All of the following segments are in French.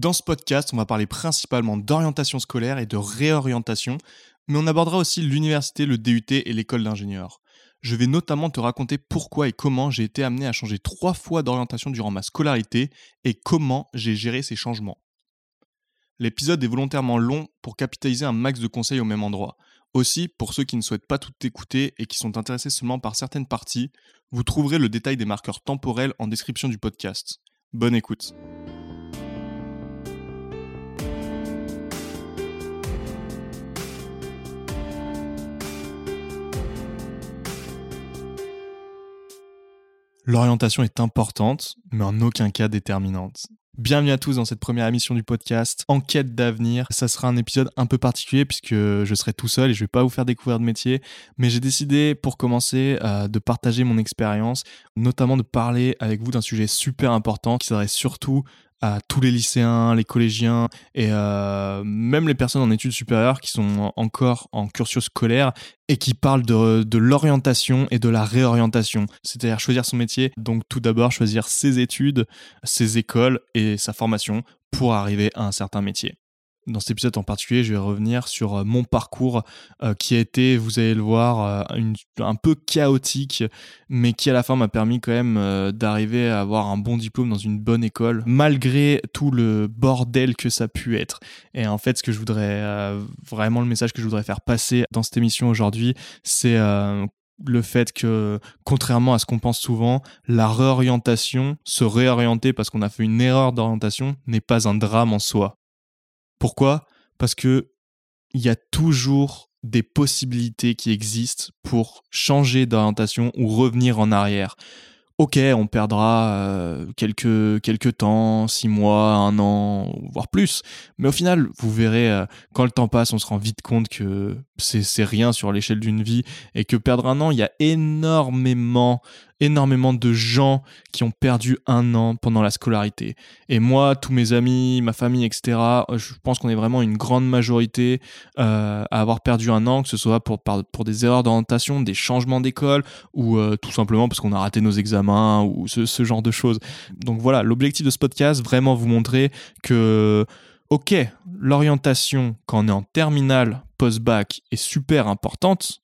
Dans ce podcast, on va parler principalement d'orientation scolaire et de réorientation, mais on abordera aussi l'université, le DUT et l'école d'ingénieur. Je vais notamment te raconter pourquoi et comment j'ai été amené à changer trois fois d'orientation durant ma scolarité et comment j'ai géré ces changements. L'épisode est volontairement long pour capitaliser un max de conseils au même endroit. Aussi, pour ceux qui ne souhaitent pas tout écouter et qui sont intéressés seulement par certaines parties, vous trouverez le détail des marqueurs temporels en description du podcast. Bonne écoute. L'orientation est importante, mais en aucun cas déterminante. Bienvenue à tous dans cette première émission du podcast Enquête d'avenir. Ça sera un épisode un peu particulier puisque je serai tout seul et je vais pas vous faire découvrir de métier, mais j'ai décidé pour commencer euh, de partager mon expérience, notamment de parler avec vous d'un sujet super important qui s'adresse surtout à tous les lycéens, les collégiens et euh, même les personnes en études supérieures qui sont encore en cursus scolaire et qui parlent de, de l'orientation et de la réorientation, c'est-à-dire choisir son métier. Donc tout d'abord choisir ses études, ses écoles et sa formation pour arriver à un certain métier. Dans cet épisode en particulier, je vais revenir sur euh, mon parcours euh, qui a été, vous allez le voir, euh, un peu chaotique, mais qui à la fin m'a permis quand même d'arriver à avoir un bon diplôme dans une bonne école, malgré tout le bordel que ça a pu être. Et en fait, ce que je voudrais, vraiment le message que je voudrais faire passer dans cette émission aujourd'hui, c'est le fait que, contrairement à ce qu'on pense souvent, la réorientation, se réorienter parce qu'on a fait une erreur d'orientation, n'est pas un drame en soi. Pourquoi? Parce que il y a toujours des possibilités qui existent pour changer d'orientation ou revenir en arrière. Ok, on perdra euh, quelques, quelques temps, six mois, un an, voire plus. Mais au final, vous verrez, euh, quand le temps passe, on se rend vite compte que c'est rien sur l'échelle d'une vie et que perdre un an, il y a énormément énormément de gens qui ont perdu un an pendant la scolarité. Et moi, tous mes amis, ma famille, etc., je pense qu'on est vraiment une grande majorité euh, à avoir perdu un an, que ce soit pour, pour des erreurs d'orientation, des changements d'école, ou euh, tout simplement parce qu'on a raté nos examens, ou ce, ce genre de choses. Donc voilà, l'objectif de ce podcast, vraiment vous montrer que... Ok, l'orientation quand on est en terminale post-bac est super importante,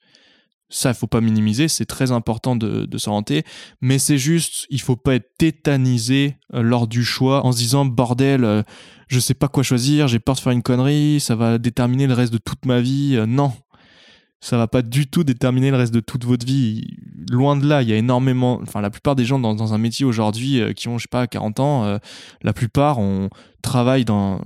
ça, faut pas minimiser, c'est très important de, de s'orienter, mais c'est juste, il faut pas être tétanisé euh, lors du choix en se disant bordel, euh, je sais pas quoi choisir, j'ai peur de faire une connerie, ça va déterminer le reste de toute ma vie. Euh, non, ça va pas du tout déterminer le reste de toute votre vie. Loin de là, il y a énormément, enfin la plupart des gens dans, dans un métier aujourd'hui qui ont, je sais pas, 40 ans, la plupart on travaille dans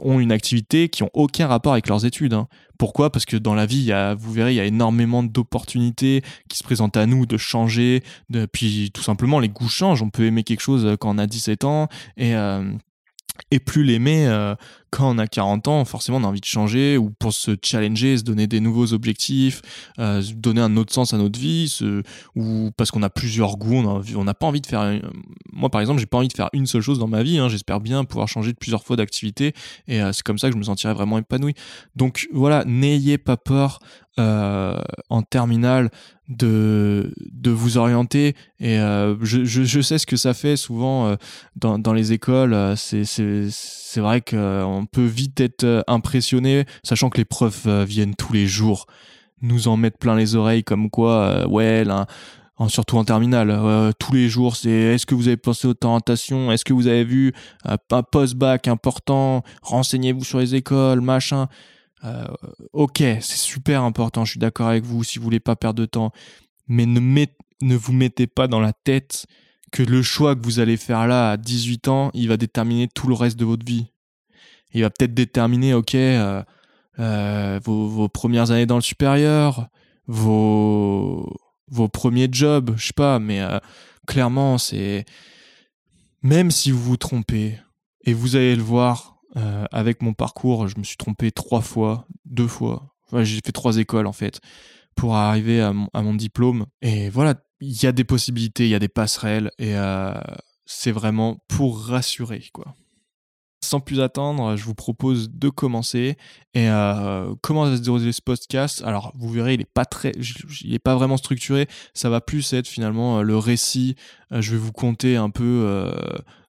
ont une activité qui ont aucun rapport avec leurs études. Hein. Pourquoi? Parce que dans la vie, vous verrez, il y a énormément d'opportunités qui se présentent à nous de changer. De, puis tout simplement, les goûts changent. On peut aimer quelque chose quand on a 17 ans et, euh, et plus l'aimer euh, quand on a 40 ans, forcément on a envie de changer ou pour se challenger, se donner des nouveaux objectifs, euh, donner un autre sens à notre vie, ou parce qu'on a plusieurs goûts, on n'a pas envie de faire. Moi par exemple, j'ai pas envie de faire une seule chose dans ma vie. Hein, J'espère bien pouvoir changer de plusieurs fois d'activité et euh, c'est comme ça que je me sentirai vraiment épanoui. Donc voilà, n'ayez pas peur euh, en terminale de, de vous orienter. Et euh, je, je, sais ce que ça fait souvent euh, dans, dans les écoles. Euh, c'est, c'est, vrai qu'on peut vite être impressionné, sachant que les profs viennent tous les jours nous en mettre plein les oreilles comme quoi, ouais, là, surtout en terminale, tous les jours, c'est est-ce que vous avez pensé aux orientation Est-ce que vous avez vu un post-bac important? Renseignez-vous sur les écoles, machin. Euh, ok, c'est super important, je suis d'accord avec vous si vous voulez pas perdre de temps, mais ne, vous mettez pas dans la tête que le choix que vous allez faire là à 18 ans, il va déterminer tout le reste de votre vie. Il va peut-être déterminer, ok, euh, euh, vos, vos, premières années dans le supérieur, vos, vos premiers jobs, je sais pas, mais clairement, c'est même si vous vous trompez, et vous allez le voir, euh, avec mon parcours, je me suis trompé trois fois, deux fois. j'ai fait trois écoles en fait pour arriver à mon, diplôme. Et voilà, il y a des possibilités, il y a des passerelles et euh, c'est vraiment pour rassurer quoi. Sans plus attendre, je vous propose de commencer. Et euh, comment va se dérouler ce podcast? Alors, vous verrez, il est pas très, il est pas vraiment structuré. Ça va plus être finalement le récit. je vais vous conter un peu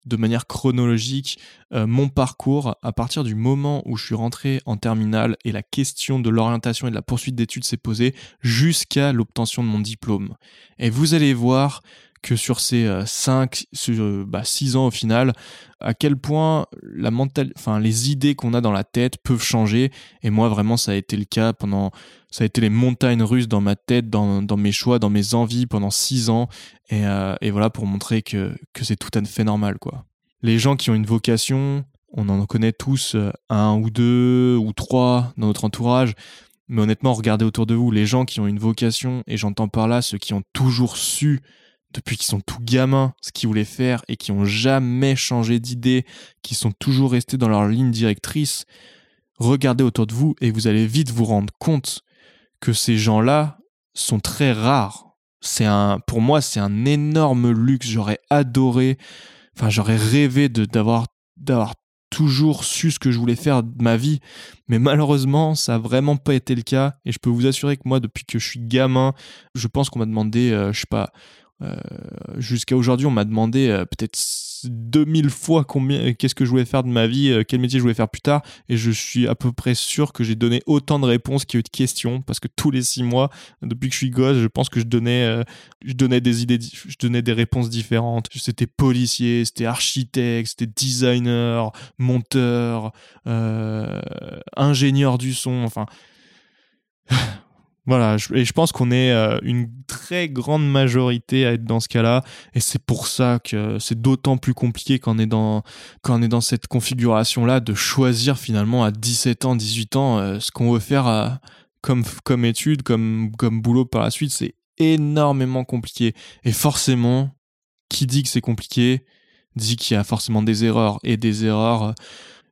de manière chronologique mon parcours à partir du moment où je suis rentré en terminale et la question de l'orientation et de la poursuite d'études s'est posée jusqu'à l'obtention de mon diplôme. Et vous allez voir que sur ces 5, euh, 6 euh, ans au final, à quel point la mental... enfin, les idées qu'on a dans la tête peuvent changer. Et moi, vraiment, ça a été le cas pendant. Ça a été les montagnes russes dans ma tête, dans, dans mes choix, dans mes envies pendant 6 ans. Et, euh, et, voilà, pour montrer que, que c'est tout à fait normal, quoi. Les gens qui ont une vocation, on en connaît tous un ou deux ou trois dans notre entourage. Mais honnêtement, regardez autour de vous, les gens qui ont une vocation, et j'entends par là ceux qui ont toujours su depuis qu'ils sont tout gamins ce qu'ils voulaient faire et qui ont jamais changé d'idée, qui sont toujours restés dans leur ligne directrice, regardez autour de vous et vous allez vite vous rendre compte que ces gens-là sont très rares. C'est un, pour moi, c'est un énorme luxe. J'aurais adoré, enfin, j'aurais rêvé de, d'avoir, d'avoir toujours su ce que je voulais faire de ma vie, mais malheureusement, ça a vraiment pas été le cas. Et je peux vous assurer que moi, depuis que je suis gamin, je pense qu'on m'a demandé, euh, je sais pas, euh, jusqu'à aujourd'hui, on m'a demandé euh, peut-être 2000 fois combien, qu'est-ce que je voulais faire de ma vie, euh, quel métier je voulais faire plus tard, et je suis à peu près sûr que j'ai donné autant de réponses qu'il y a eu de questions, parce que tous les six mois, depuis que je suis gosse, je pense que je donnais, je donnais des idées, je donnais des réponses différentes. C'était policier, c'était architecte, c'était designer, monteur, ingénieur du son, enfin. Voilà, et je pense qu'on est euh, une très grande majorité à être dans ce cas-là, et c'est pour ça que c'est d'autant plus compliqué quand on est dans, quand on est dans cette configuration-là de choisir finalement à 17 ans, 18 ans euh, ce qu'on veut faire euh, comme, comme étude, comme, comme boulot par la suite. C'est énormément compliqué. Et forcément, qui dit que c'est compliqué, dit qu'il y a forcément des erreurs, et des erreurs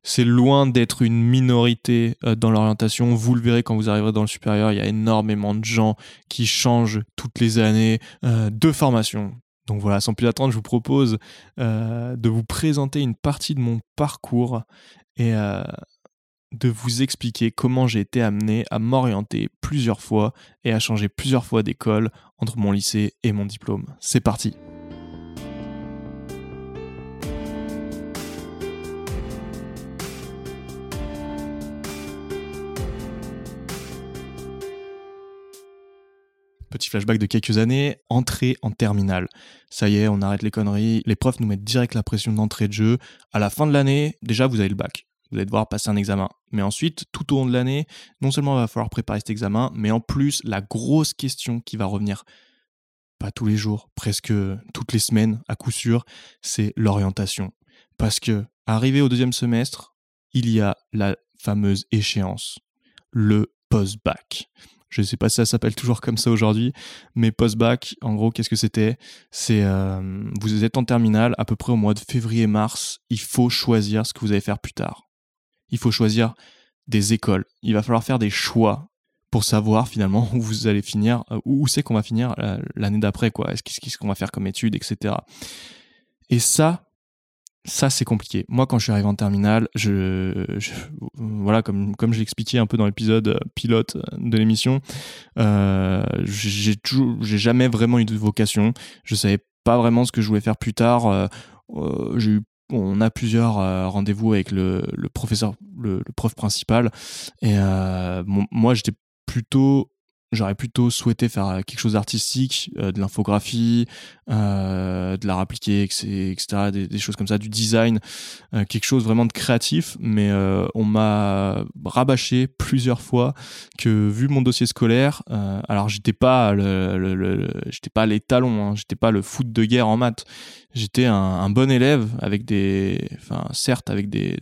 c'est loin d'être une minorité euh, dans l'orientation. Vous le verrez quand vous arriverez dans le supérieur, il y a énormément de gens qui changent toutes les années euh, de formation. Donc voilà, sans plus attendre, je vous propose euh, de vous présenter une partie de mon parcours et de vous expliquer comment j'ai été amené à m'orienter plusieurs fois et à changer plusieurs fois d'école entre mon lycée et mon diplôme. C'est parti Petit flashback de quelques années, entrée en terminale. Ça y est, on arrête les conneries, les profs nous mettent direct la pression d'entrée de jeu. À la fin de l'année, déjà vous avez le bac. Vous allez devoir passer un examen. Mais ensuite, tout au long de l'année, non seulement il va falloir préparer cet examen, mais en plus, la grosse question qui va revenir, pas tous les jours, presque toutes les semaines à coup sûr, c'est l'orientation. Parce que, arrivé au deuxième semestre, il y a la fameuse échéance, le post-bac. Je ne sais pas si ça s'appelle toujours comme ça aujourd'hui, mais post-bac, en gros, qu'est-ce que c'était? C'est euh, vous êtes en terminale, à peu près au mois de février-mars, il faut choisir ce que vous allez faire plus tard. Il faut choisir des écoles. Il va falloir faire des choix pour savoir finalement où vous allez finir, euh, où c'est qu'on va finir euh, l'année d'après, quoi. Qu'est-ce qu'on va faire comme études, etc. Et ça, ça c'est compliqué. Moi quand je suis arrivé en terminale, je, voilà comme comme j'ai expliqué un peu dans l'épisode euh, pilote euh, de l'émission, euh, j'ai toujours j'ai jamais vraiment eu de vocation. Je savais pas vraiment ce que je voulais faire plus tard. Euh, on a plusieurs rendez-vous avec le, professeur, le, prof principal, et moi j'étais plutôt j'aurais plutôt souhaité faire euh, quelque chose d'artistique, euh, de l'infographie, euh, de l'art appliqué, etc., des, choses comme ça, du design, quelque chose vraiment de créatif. Mais on m'a rabâché plusieurs fois que vu mon dossier scolaire, alors j'étais pas j'étais pas les talons, hein, j'étais pas le foot de guerre en maths, j'étais un, bon élève avec des, enfin certes avec des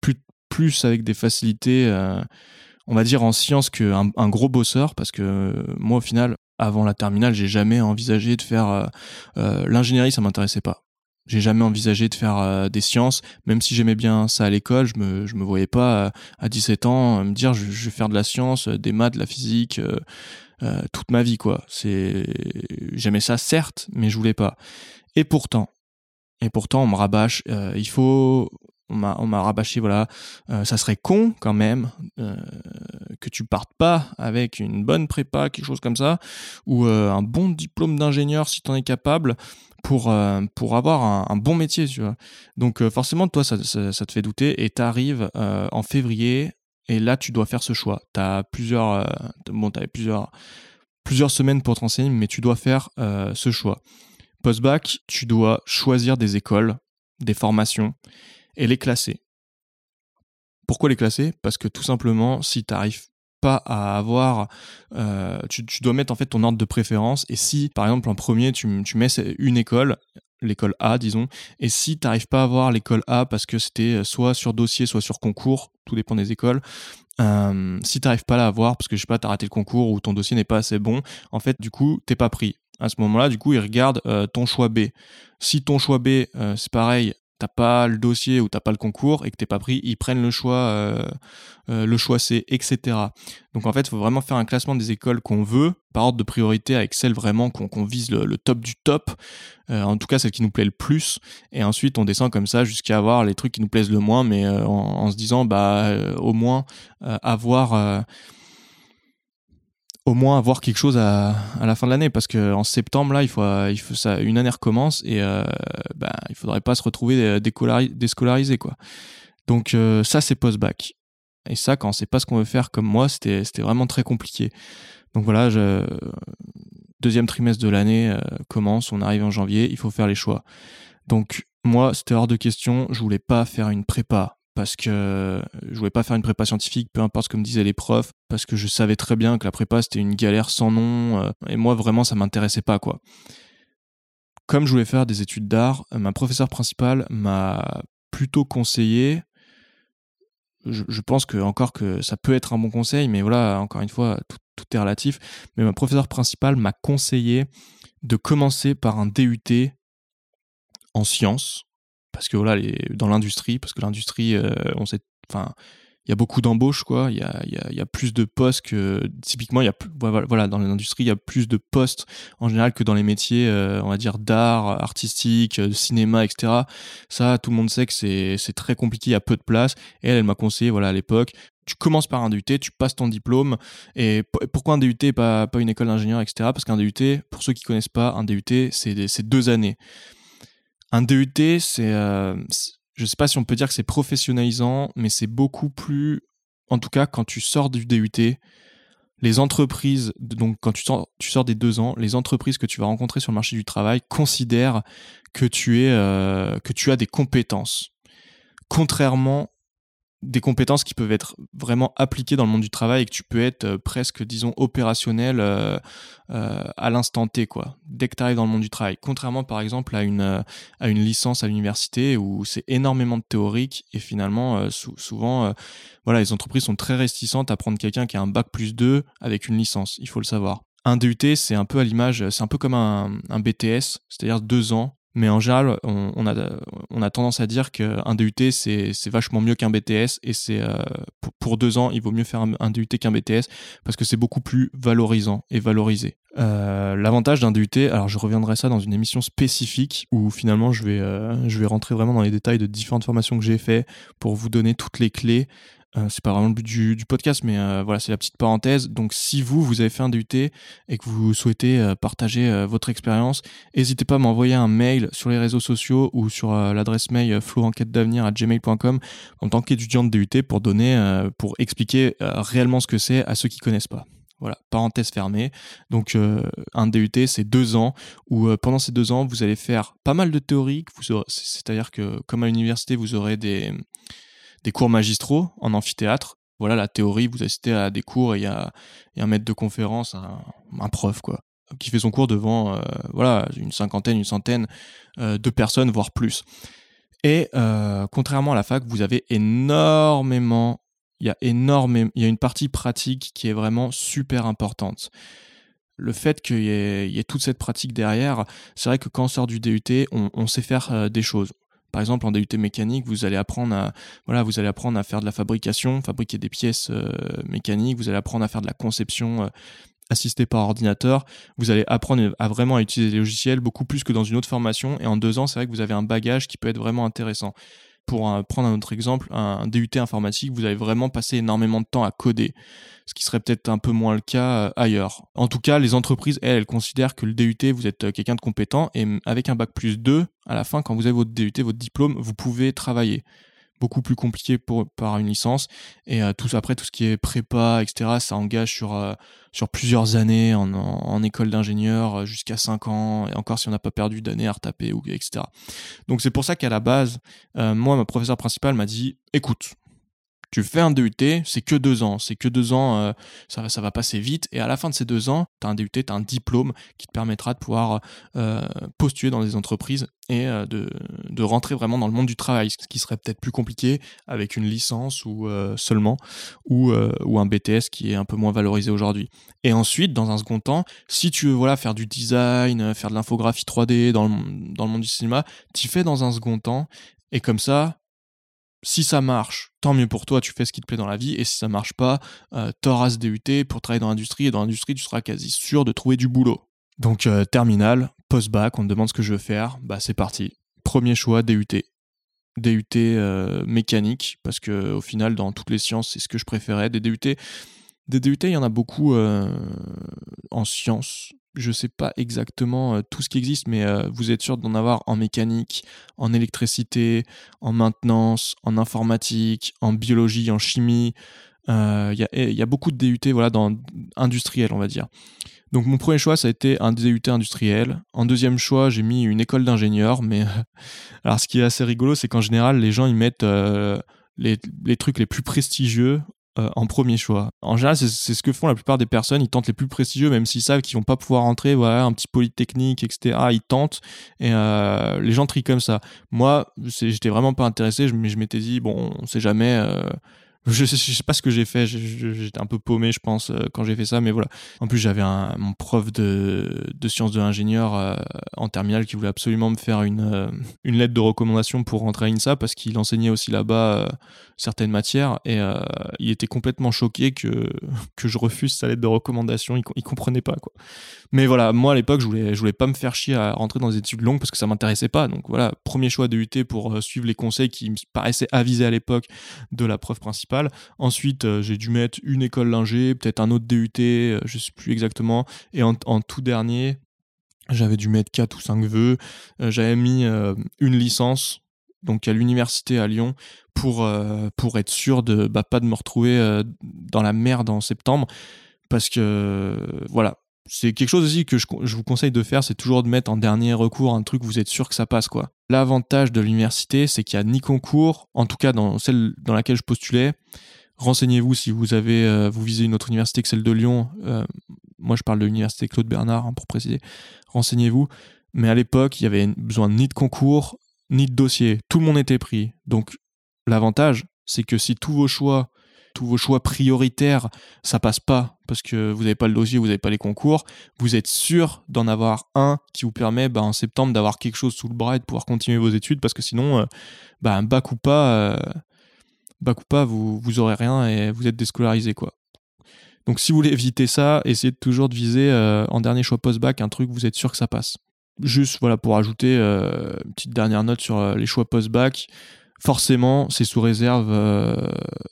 plus plus avec des facilités on va dire en sciences qu'un un gros bosseur parce que euh, moi au final avant la terminale j'ai jamais envisagé de faire euh, euh, l'ingénierie ça m'intéressait pas. J'ai jamais envisagé de faire des sciences même si j'aimais bien ça à l'école je me me voyais pas à 17 ans me dire je, vais faire de la science des maths de la physique toute ma vie quoi. C'est j'aimais ça certes mais je voulais pas. Et pourtant et pourtant on me rabâche il faut on m'a rabâché voilà euh, ça serait con quand même euh, que tu partes pas avec une bonne prépa, quelque chose comme ça, ou un bon diplôme d'ingénieur si tu en es capable, pour, pour avoir un, bon métier, tu vois. Donc forcément, toi, ça, ça, te fait douter et tu arrives en février et là, tu dois faire ce choix. Tu as plusieurs, bon, plusieurs, plusieurs semaines pour te renseigner, mais tu dois faire ce choix. Post-bac, tu dois choisir des écoles, des formations et les classer. Pourquoi les classer? Parce que tout simplement, si tu n'arrives pas à avoir, euh, tu, dois mettre en fait ton ordre de préférence. Et si, par exemple, en premier, tu, mets une école, l'école A, disons, et si tu n'arrives pas à avoir l'école A parce que c'était soit sur dossier, soit sur concours, tout dépend des écoles, euh, si tu pas à l'avoir parce que je sais pas, tu as raté le concours ou ton dossier n'est pas assez bon, en fait, du coup, t'es pas pris. À ce moment-là, du coup, ils regardent euh, ton choix B. Si ton choix B, c'est pareil, t'as pas le dossier ou t'as pas le concours et que t'es pas pris, ils prennent le choix, euh, euh, le choix C, etc. Donc en fait, il faut vraiment faire un classement des écoles qu'on veut par ordre de priorité avec celles vraiment qu'on vise le, top du top, euh, en tout cas celles qui nous plaît le plus, et ensuite on descend comme ça jusqu'à avoir les trucs qui nous plaisent le moins, mais en, en, se disant bah au moins avoir au moins avoir quelque chose à, à la fin de l'année parce que en septembre là il faut il faut ça une année recommence et euh, bah, il faudrait pas se retrouver déscolarisé quoi. Donc euh, ça c'est post bac et ça quand on sait pas ce qu'on veut faire comme moi c'était c'était vraiment très compliqué. Donc voilà deuxième trimestre de l'année euh, commence on arrive en janvier il faut faire les choix. Donc moi c'était hors de question je voulais pas faire une prépa parce que je voulais pas faire une prépa scientifique, peu importe ce que me disaient les profs, parce que je savais très bien que la prépa c'était une galère sans nom, euh, et moi vraiment ça m'intéressait pas quoi. Comme je voulais faire des études d'art, euh, ma professeure principale m'a plutôt conseillé. Je, pense que encore que ça peut être un bon conseil, mais voilà, encore une fois, tout, tout est relatif. Mais ma professeure principale m'a conseillé de commencer par un DUT en sciences parce que voilà, dans l'industrie, parce que l'industrie, euh, on sait, enfin, il y a beaucoup d'embauches, quoi. Il y a, y, a, y a, plus de postes que typiquement, il y a voilà, dans l'industrie, il y a plus de postes en général que dans les métiers, euh, on va dire d'art, artistique, de cinéma, etc. Ça, tout le monde sait que c'est très compliqué, il y a peu de place. Et elle, elle m'a conseillé, voilà, à l'époque, tu commences par un DUT, tu passes ton diplôme. Et pourquoi un DUT pas, pas une école d'ingénieur, etc. Parce qu'un DUT, pour ceux qui connaissent pas, un DUT, c'est deux années. Un DUT, c'est, euh, je sais pas si on peut dire que c'est professionnalisant, mais c'est beaucoup plus, en tout cas, quand tu sors du DUT, les entreprises, donc quand tu sors, tu sors des deux ans, les entreprises que tu vas rencontrer sur le marché du travail considèrent que tu es, euh, que tu as des compétences. Contrairement des compétences qui peuvent être vraiment appliquées dans le monde du travail et que tu peux être euh, presque, disons, opérationnel euh, euh, à l'instant T, quoi, dès que tu arrives dans le monde du travail. Contrairement, par exemple, à une, à une licence à l'université où c'est énormément de théorique et finalement, souvent, voilà, les entreprises sont très réticentes à prendre quelqu'un qui a un bac plus 2 avec une licence, il faut le savoir. Un DUT, c'est un peu à l'image, c'est un peu comme un, un BTS, c'est-à-dire deux ans mais en général, on, a, tendance à dire qu'un DUT, c'est vachement mieux qu'un BTS. Et c'est euh, pour, deux ans, il vaut mieux faire un, DUT qu'un BTS parce que c'est beaucoup plus valorisant et valorisé. Euh, l'avantage d'un DUT, alors je reviendrai ça dans une émission spécifique où finalement je vais, euh, rentrer vraiment dans les détails de différentes formations que j'ai fait pour vous donner toutes les clés euh, c'est pas vraiment le but du, podcast, mais euh, voilà, c'est la petite parenthèse. Donc, si vous, vous avez fait un DUT et que vous souhaitez euh, partager votre expérience, n'hésitez pas à m'envoyer un mail sur les réseaux sociaux ou sur l'adresse mail gmail.com en tant qu'étudiant de DUT pour donner, pour expliquer réellement ce que c'est à ceux qui connaissent pas. Voilà, parenthèse fermée. Donc, un DUT, c'est deux ans où pendant ces deux ans, vous allez faire pas mal de théorique. C'est-à-dire que, comme à l'université, vous aurez des, des cours magistraux en amphithéâtre. Voilà, la théorie, vous assistez à des cours et il y a, un maître de conférence, un, prof, quoi, qui fait son cours devant, euh, voilà, une cinquantaine, une centaine euh, de personnes, voire plus. Et euh, contrairement à la fac, vous avez énormément, il y a énormément, il y a une partie pratique qui est vraiment super importante le fait qu'il y, ait toute cette pratique derrière, c'est vrai que quand on sort du DUT, on sait faire des choses. Par exemple, en DUT mécanique, vous allez apprendre à, faire de la fabrication, fabriquer des pièces euh, mécaniques. Vous allez apprendre à faire de la conception euh, assistée par ordinateur. Vous allez apprendre à vraiment à utiliser les logiciels beaucoup plus que dans une autre formation. Et en deux ans, c'est vrai que vous avez un bagage qui peut être vraiment intéressant. Pour prendre un autre exemple, un DUT informatique, vous avez vraiment passé énormément de temps à coder, ce qui serait peut-être un peu moins le cas ailleurs. En tout cas, les entreprises, elles, elles considèrent que le DUT, vous êtes quelqu'un de compétent et avec un bac plus 2, à la fin, quand vous avez votre DUT, votre diplôme, vous pouvez travailler beaucoup plus compliqué pour, par une licence. Et euh, tout, après, tout ce qui est prépa, etc., ça engage sur, euh, sur plusieurs années en, école d'ingénieur, euh, jusqu'à 5 ans, et encore si on n'a pas perdu d'années à retaper, ou, etc. Donc c'est pour ça qu'à la base, moi, ma professeure principale m'a dit, écoute, tu fais un DUT, c'est que deux ans. C'est que deux ans, euh, ça, va, passer vite. Et à la fin de ces deux ans, tu as un DUT, tu as un diplôme qui te permettra de pouvoir euh, postuler dans des entreprises et euh, de, rentrer vraiment dans le monde du travail, ce qui serait peut-être plus compliqué avec une licence ou seulement, ou, un BTS qui est un peu moins valorisé aujourd'hui. Et ensuite, dans un second temps, si tu veux voilà, faire du design, faire de l'infographie 3D dans le, dans le monde du cinéma, tu fais dans un second temps. Et comme ça, si ça marche, tant mieux pour toi, tu fais ce qui te plaît dans la vie, et si ça marche pas, euh, t'auras ce DUT pour travailler dans l'industrie, et dans l'industrie, tu seras quasi sûr de trouver du boulot. Donc, euh, terminal, post-bac, on te demande ce que je veux faire, bah c'est parti. Premier choix, DUT. DUT euh, mécanique, parce que au final, dans toutes les sciences, c'est ce que je préférais. Des DUT, des DUT, il y en a beaucoup en sciences, je sais pas exactement euh, tout ce qui existe, mais euh, vous êtes sûr d'en avoir en mécanique, en électricité, en maintenance, en informatique, en biologie, en chimie. Euh, il y, a, beaucoup de DUT voilà, dans industriel, on va dire. Donc mon premier choix, ça a été un DUT industriel. En deuxième choix, j'ai mis une école d'ingénieur. Mais alors, ce qui est assez rigolo, c'est qu'en général, les gens ils mettent les, trucs les plus prestigieux euh, en premier choix. En général, c'est ce que font la plupart des personnes. Ils tentent les plus prestigieux, même s'ils savent qu'ils vont pas pouvoir entrer. Voilà, un petit polytechnique, etc. Ils tentent et euh, les gens trient comme ça. Moi, j'étais vraiment pas intéressé, mais je m'étais dit bon, on sait jamais. Euh, je sais, sais pas ce que j'ai fait, j'étais un peu paumé, je pense, euh, quand j'ai fait ça, mais voilà. En plus, j'avais mon prof de, sciences de l'ingénieur euh, en terminale qui voulait absolument me faire une, euh, lettre de recommandation pour rentrer à INSA parce qu'il enseignait aussi là-bas certaines matières et il était complètement choqué que, que je refuse sa lettre de recommandation, il, il comprenait pas, quoi. Mais voilà, moi à l'époque, je voulais, je voulais pas me faire chier à rentrer dans des études longues parce que ça m'intéressait pas. Donc voilà, premier choix de UT pour suivre les conseils qui me paraissaient avisés à l'époque de la prof principale Ensuite, euh, j'ai dû mettre une école d'ingé, peut-être un autre DUT, euh, je sais plus exactement. Et en, tout dernier, j'avais dû mettre 4 ou 5 vœux. Euh, j'avais mis une licence, donc à l'université à Lyon, pour, pour être sûr de bah, pas de me retrouver dans la merde en septembre. Parce que, voilà, c'est quelque chose aussi que je, vous conseille de faire, c'est toujours de mettre en dernier recours un truc vous êtes sûr que ça passe quoi. L'avantage de l'université, c'est qu'il y a ni concours, en tout cas dans celle dans laquelle je postulais. Renseignez-vous si vous avez euh, vous visez une autre université que celle de Lyon. Euh, moi, je parle de l'université Claude Bernard hein, pour préciser. Renseignez-vous. Mais à l'époque, il y avait besoin ni de concours ni de dossier. Tout le monde était pris. Donc l'avantage, c'est que si tous vos choix tous vos choix prioritaires, ça passe pas parce que vous n'avez pas le dossier, vous n'avez pas les concours, vous êtes sûr d'en avoir un qui vous permet bah, en septembre d'avoir quelque chose sous le bras et de pouvoir continuer vos études parce que sinon, euh, bah, bac ou pas, euh, bac ou pas, vous, vous aurez rien et vous êtes déscolarisé quoi. Donc si vous voulez éviter ça, essayez toujours de viser euh, en dernier choix post-bac un truc vous êtes sûr que ça passe. Juste voilà pour ajouter une petite dernière note sur les choix post-bac forcément, c'est sous réserve, euh,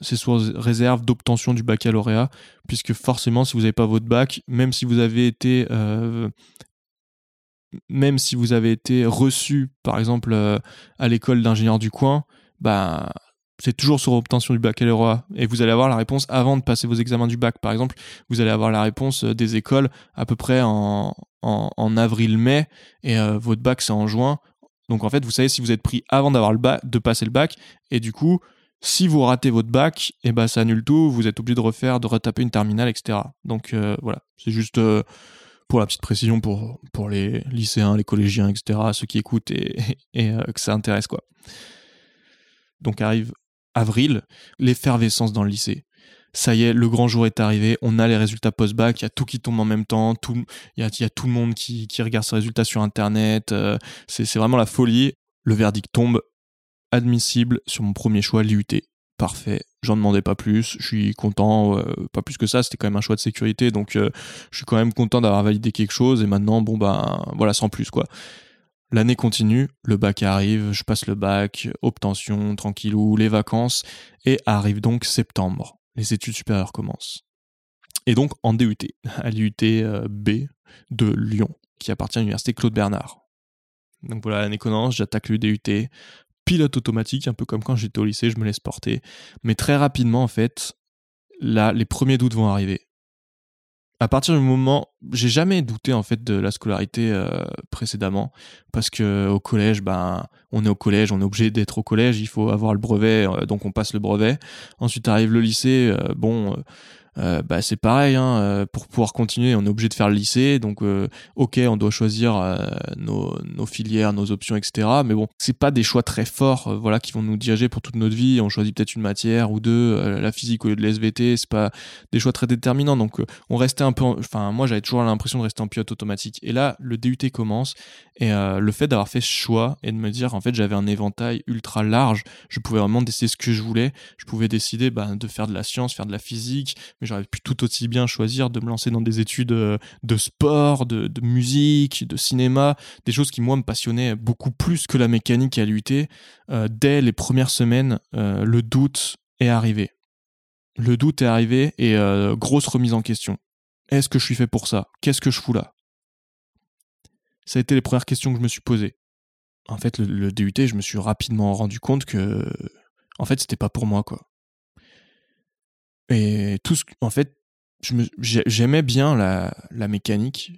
sous réserve d'obtention du baccalauréat, puisque forcément, si vous n'avez pas votre bac, même si vous avez été, euh, reçu, par exemple, euh, à l'école d'ingénieur du coin, bah, c'est toujours sur obtention du baccalauréat et vous allez avoir la réponse avant de passer vos examens du bac. Par exemple, vous allez avoir la réponse des écoles à peu près en, en avril-mai et votre bac c'est en juin. Donc en fait, vous savez si vous êtes pris avant d'avoir le bac, de passer le bac, et du coup, si vous ratez votre bac, et eh ben ça annule tout, vous êtes obligé de refaire, de retaper une terminale, etc. Donc euh, voilà, c'est juste euh, pour la petite précision pour, les lycéens, les collégiens, etc., ceux qui écoutent et, et euh, que ça intéresse quoi. Donc arrive avril, l'effervescence dans le lycée ça y est, le grand jour est arrivé, on a les résultats post-bac, il y a tout qui tombe en même temps, il y a, tout le monde qui, qui, regarde ses résultats sur Internet, euh, c'est vraiment la folie. Le verdict tombe, admissible sur mon premier choix, l'IUT. Parfait, j'en demandais pas plus, je suis content, euh, pas plus que ça, c'était quand même un choix de sécurité, donc euh, je suis quand même content d'avoir validé quelque chose, et maintenant, bon ben voilà, sans plus quoi. L'année continue, le bac arrive, je passe le bac, obtention, tranquillou, les vacances, et arrive donc septembre. Les études supérieures commencent. Et donc en DUT, à l'UT euh, B de Lyon, qui appartient à l'université Claude Bernard. Donc voilà, l'année commence, j'attaque le DUT, pilote automatique, un peu comme quand j'étais au lycée, je me laisse porter. Mais très rapidement, en fait, là, les premiers doutes vont arriver à partir du moment, j'ai jamais douté en fait de la scolarité euh, précédemment parce que au collège, ben on est au collège, on est obligé d'être au collège, il faut avoir le brevet, euh, donc on passe le brevet. Ensuite arrive le lycée, euh, bon euh, bah, c'est pareil, hein, euh, pour pouvoir continuer, on est obligé de faire le lycée, donc euh, ok, on doit choisir nos, filières, nos options, etc. Mais bon, c'est pas des choix très forts, voilà, qui vont nous diriger pour toute notre vie. On choisit peut-être une matière ou deux, la physique au lieu de l'SVT, c'est pas des choix très déterminants. Donc on restait un peu, enfin moi j'avais toujours l'impression de rester en pilote automatique. Et là, le DUT commence et le fait d'avoir fait ce choix et de me dire en fait j'avais un éventail ultra large, je pouvais vraiment décider ce que je voulais. Je pouvais décider bah, de faire de la science, faire de la physique, j'aurais pu tout aussi bien choisir de me lancer dans des études euh, de sport, de, musique, de cinéma, des choses qui moi me passionnaient beaucoup plus que la mécanique à l'UT. Euh, dès les premières semaines, euh, le doute est arrivé. Le doute est arrivé et grosse remise en question. Est-ce que je suis fait pour ça? Qu'est-ce que je fous là? Ça a été les premières questions que je me suis posées. En fait, le, le DUT, je me suis rapidement rendu compte que, en fait, c'était pas pour moi, quoi. Et tout ce, en fait, j'aimais bien la, la mécanique.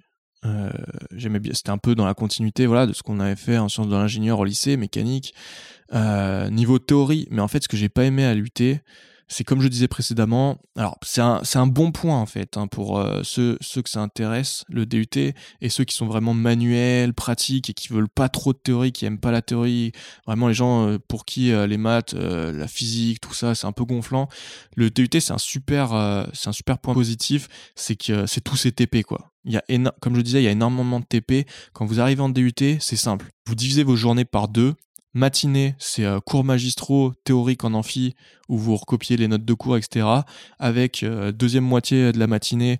Euh, j'aimais bien, c'était un peu dans la continuité, voilà, de ce qu'on avait fait en sciences de l'ingénieur au lycée, mécanique, euh, niveau théorie. Mais en fait, ce que j'ai pas aimé à l'UT, c'est comme je disais précédemment, alors c'est un, un, bon point en fait hein, pour euh, ceux, ceux que ça intéresse, le DUT, et ceux qui sont vraiment manuels, pratiques et qui veulent pas trop de théorie, qui aiment pas la théorie, vraiment les gens euh, pour qui euh, les maths, la physique, tout ça, c'est un peu gonflant. Le DUT c'est un super, un super point positif, c'est que c'est tous ces TP quoi. Il y a comme je disais, il y a énormément de TP. Quand vous arrivez en DUT, c'est simple. Vous divisez vos journées par deux Matinée, c'est euh, cours magistraux théoriques en amphi où vous recopiez les notes de cours, etc. Avec euh, deuxième moitié de la matinée,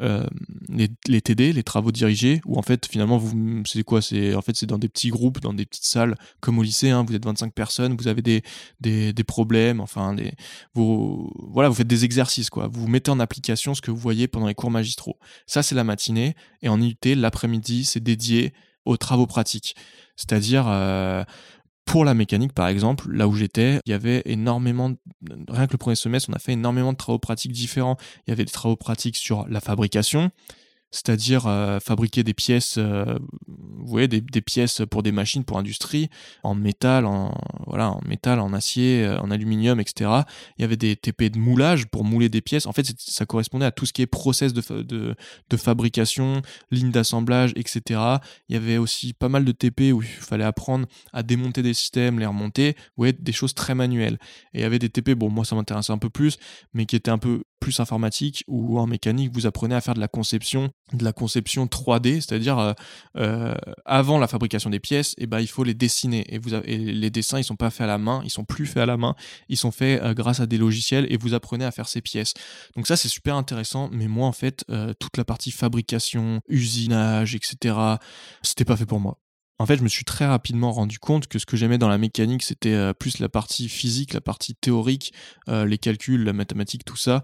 euh, les, TD, les travaux dirigés, où en fait finalement vous c'est quoi C'est en fait c'est dans des petits groupes, dans des petites salles comme au lycée. Hein, vous êtes 25 personnes, vous avez des, des, des problèmes, enfin des vous voilà vous faites des exercices quoi. Vous mettez en application ce que vous voyez pendant les cours magistraux. Ça c'est la matinée et en IUT l'après-midi c'est dédié aux travaux pratiques. C'est-à-dire pour la mécanique, par exemple, là où j'étais, il y avait énormément, rien que le premier semestre, on a fait énormément de travaux pratiques différents. Il y avait des travaux pratiques sur la fabrication, c'est-à-dire euh, fabriquer des pièces, euh, vous voyez, des, pièces pour des machines, pour industrie, en métal, en voilà, en métal, en acier, euh, en aluminium, etc. Il y avait des TP de moulage pour mouler des pièces. En fait, ça correspondait à tout ce qui est process de, de, de fabrication, ligne d'assemblage, etc. Il y avait aussi pas mal de TP où il fallait apprendre à démonter des systèmes, les remonter, vous voyez, des choses très manuelles. Et il y avait des TP, bon, moi ça m'intéressait un peu plus, mais qui étaient un peu plus informatique ou en mécanique, vous apprenez à faire de la conception, de la conception 3D, c'est-à-dire euh, euh, avant la fabrication des pièces, eh ben, il faut les dessiner. Et, vous les dessins, ils sont pas faits à la main, ils sont plus faits à la main, ils sont faits euh, grâce à des logiciels et vous apprenez à faire ces pièces. Donc ça, c'est super intéressant, mais moi, en fait, toute la partie fabrication, usinage, etc., c'était pas fait pour moi en fait, je me suis très rapidement rendu compte que ce que j'aimais dans la mécanique, c'était euh, plus la partie physique, la partie théorique, euh, les calculs, la mathématique, tout ça,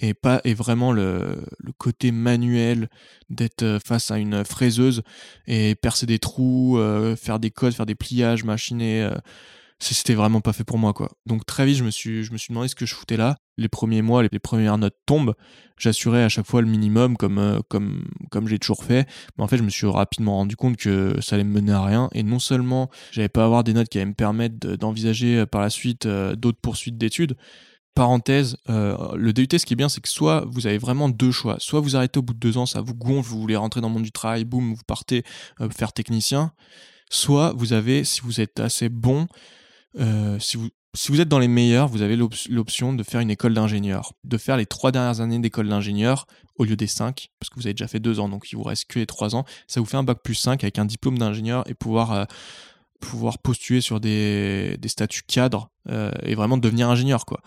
et pas vraiment le, côté manuel d'être euh, face à une fraiseuse et percer des trous, faire des codes, faire des pliages, machiner c'était vraiment pas fait pour moi quoi. Donc très vite je me suis je me suis demandé ce que je foutais là. Les premiers mois, les, premières notes tombent, j'assurais à chaque fois le minimum comme euh, comme comme j'ai toujours fait, mais en fait je me suis rapidement rendu compte que ça allait me mener à rien et non seulement j'allais pas avoir des notes qui allaient me permettre d'envisager euh, par la suite euh, d'autres poursuites d'études, parenthèse, le DUT, ce qui est bien, c'est que soit vous avez vraiment deux choix. Soit vous arrêtez au bout de deux ans, ça vous gonfle, vous voulez rentrer dans le monde du travail, boum, vous partez faire technicien. Soit vous avez, si vous êtes assez bon, euh, si, vous, êtes dans les meilleurs, vous avez l'option de faire une école d'ingénieur, de faire les trois dernières années d'école d'ingénieur au lieu des cinq, parce que vous avez déjà fait deux ans, donc il vous reste que les trois ans. Ça vous fait un bac plus 5 avec un diplôme d'ingénieur et pouvoir euh, pouvoir postuler sur des, des statuts cadres euh, et vraiment devenir ingénieur quoi.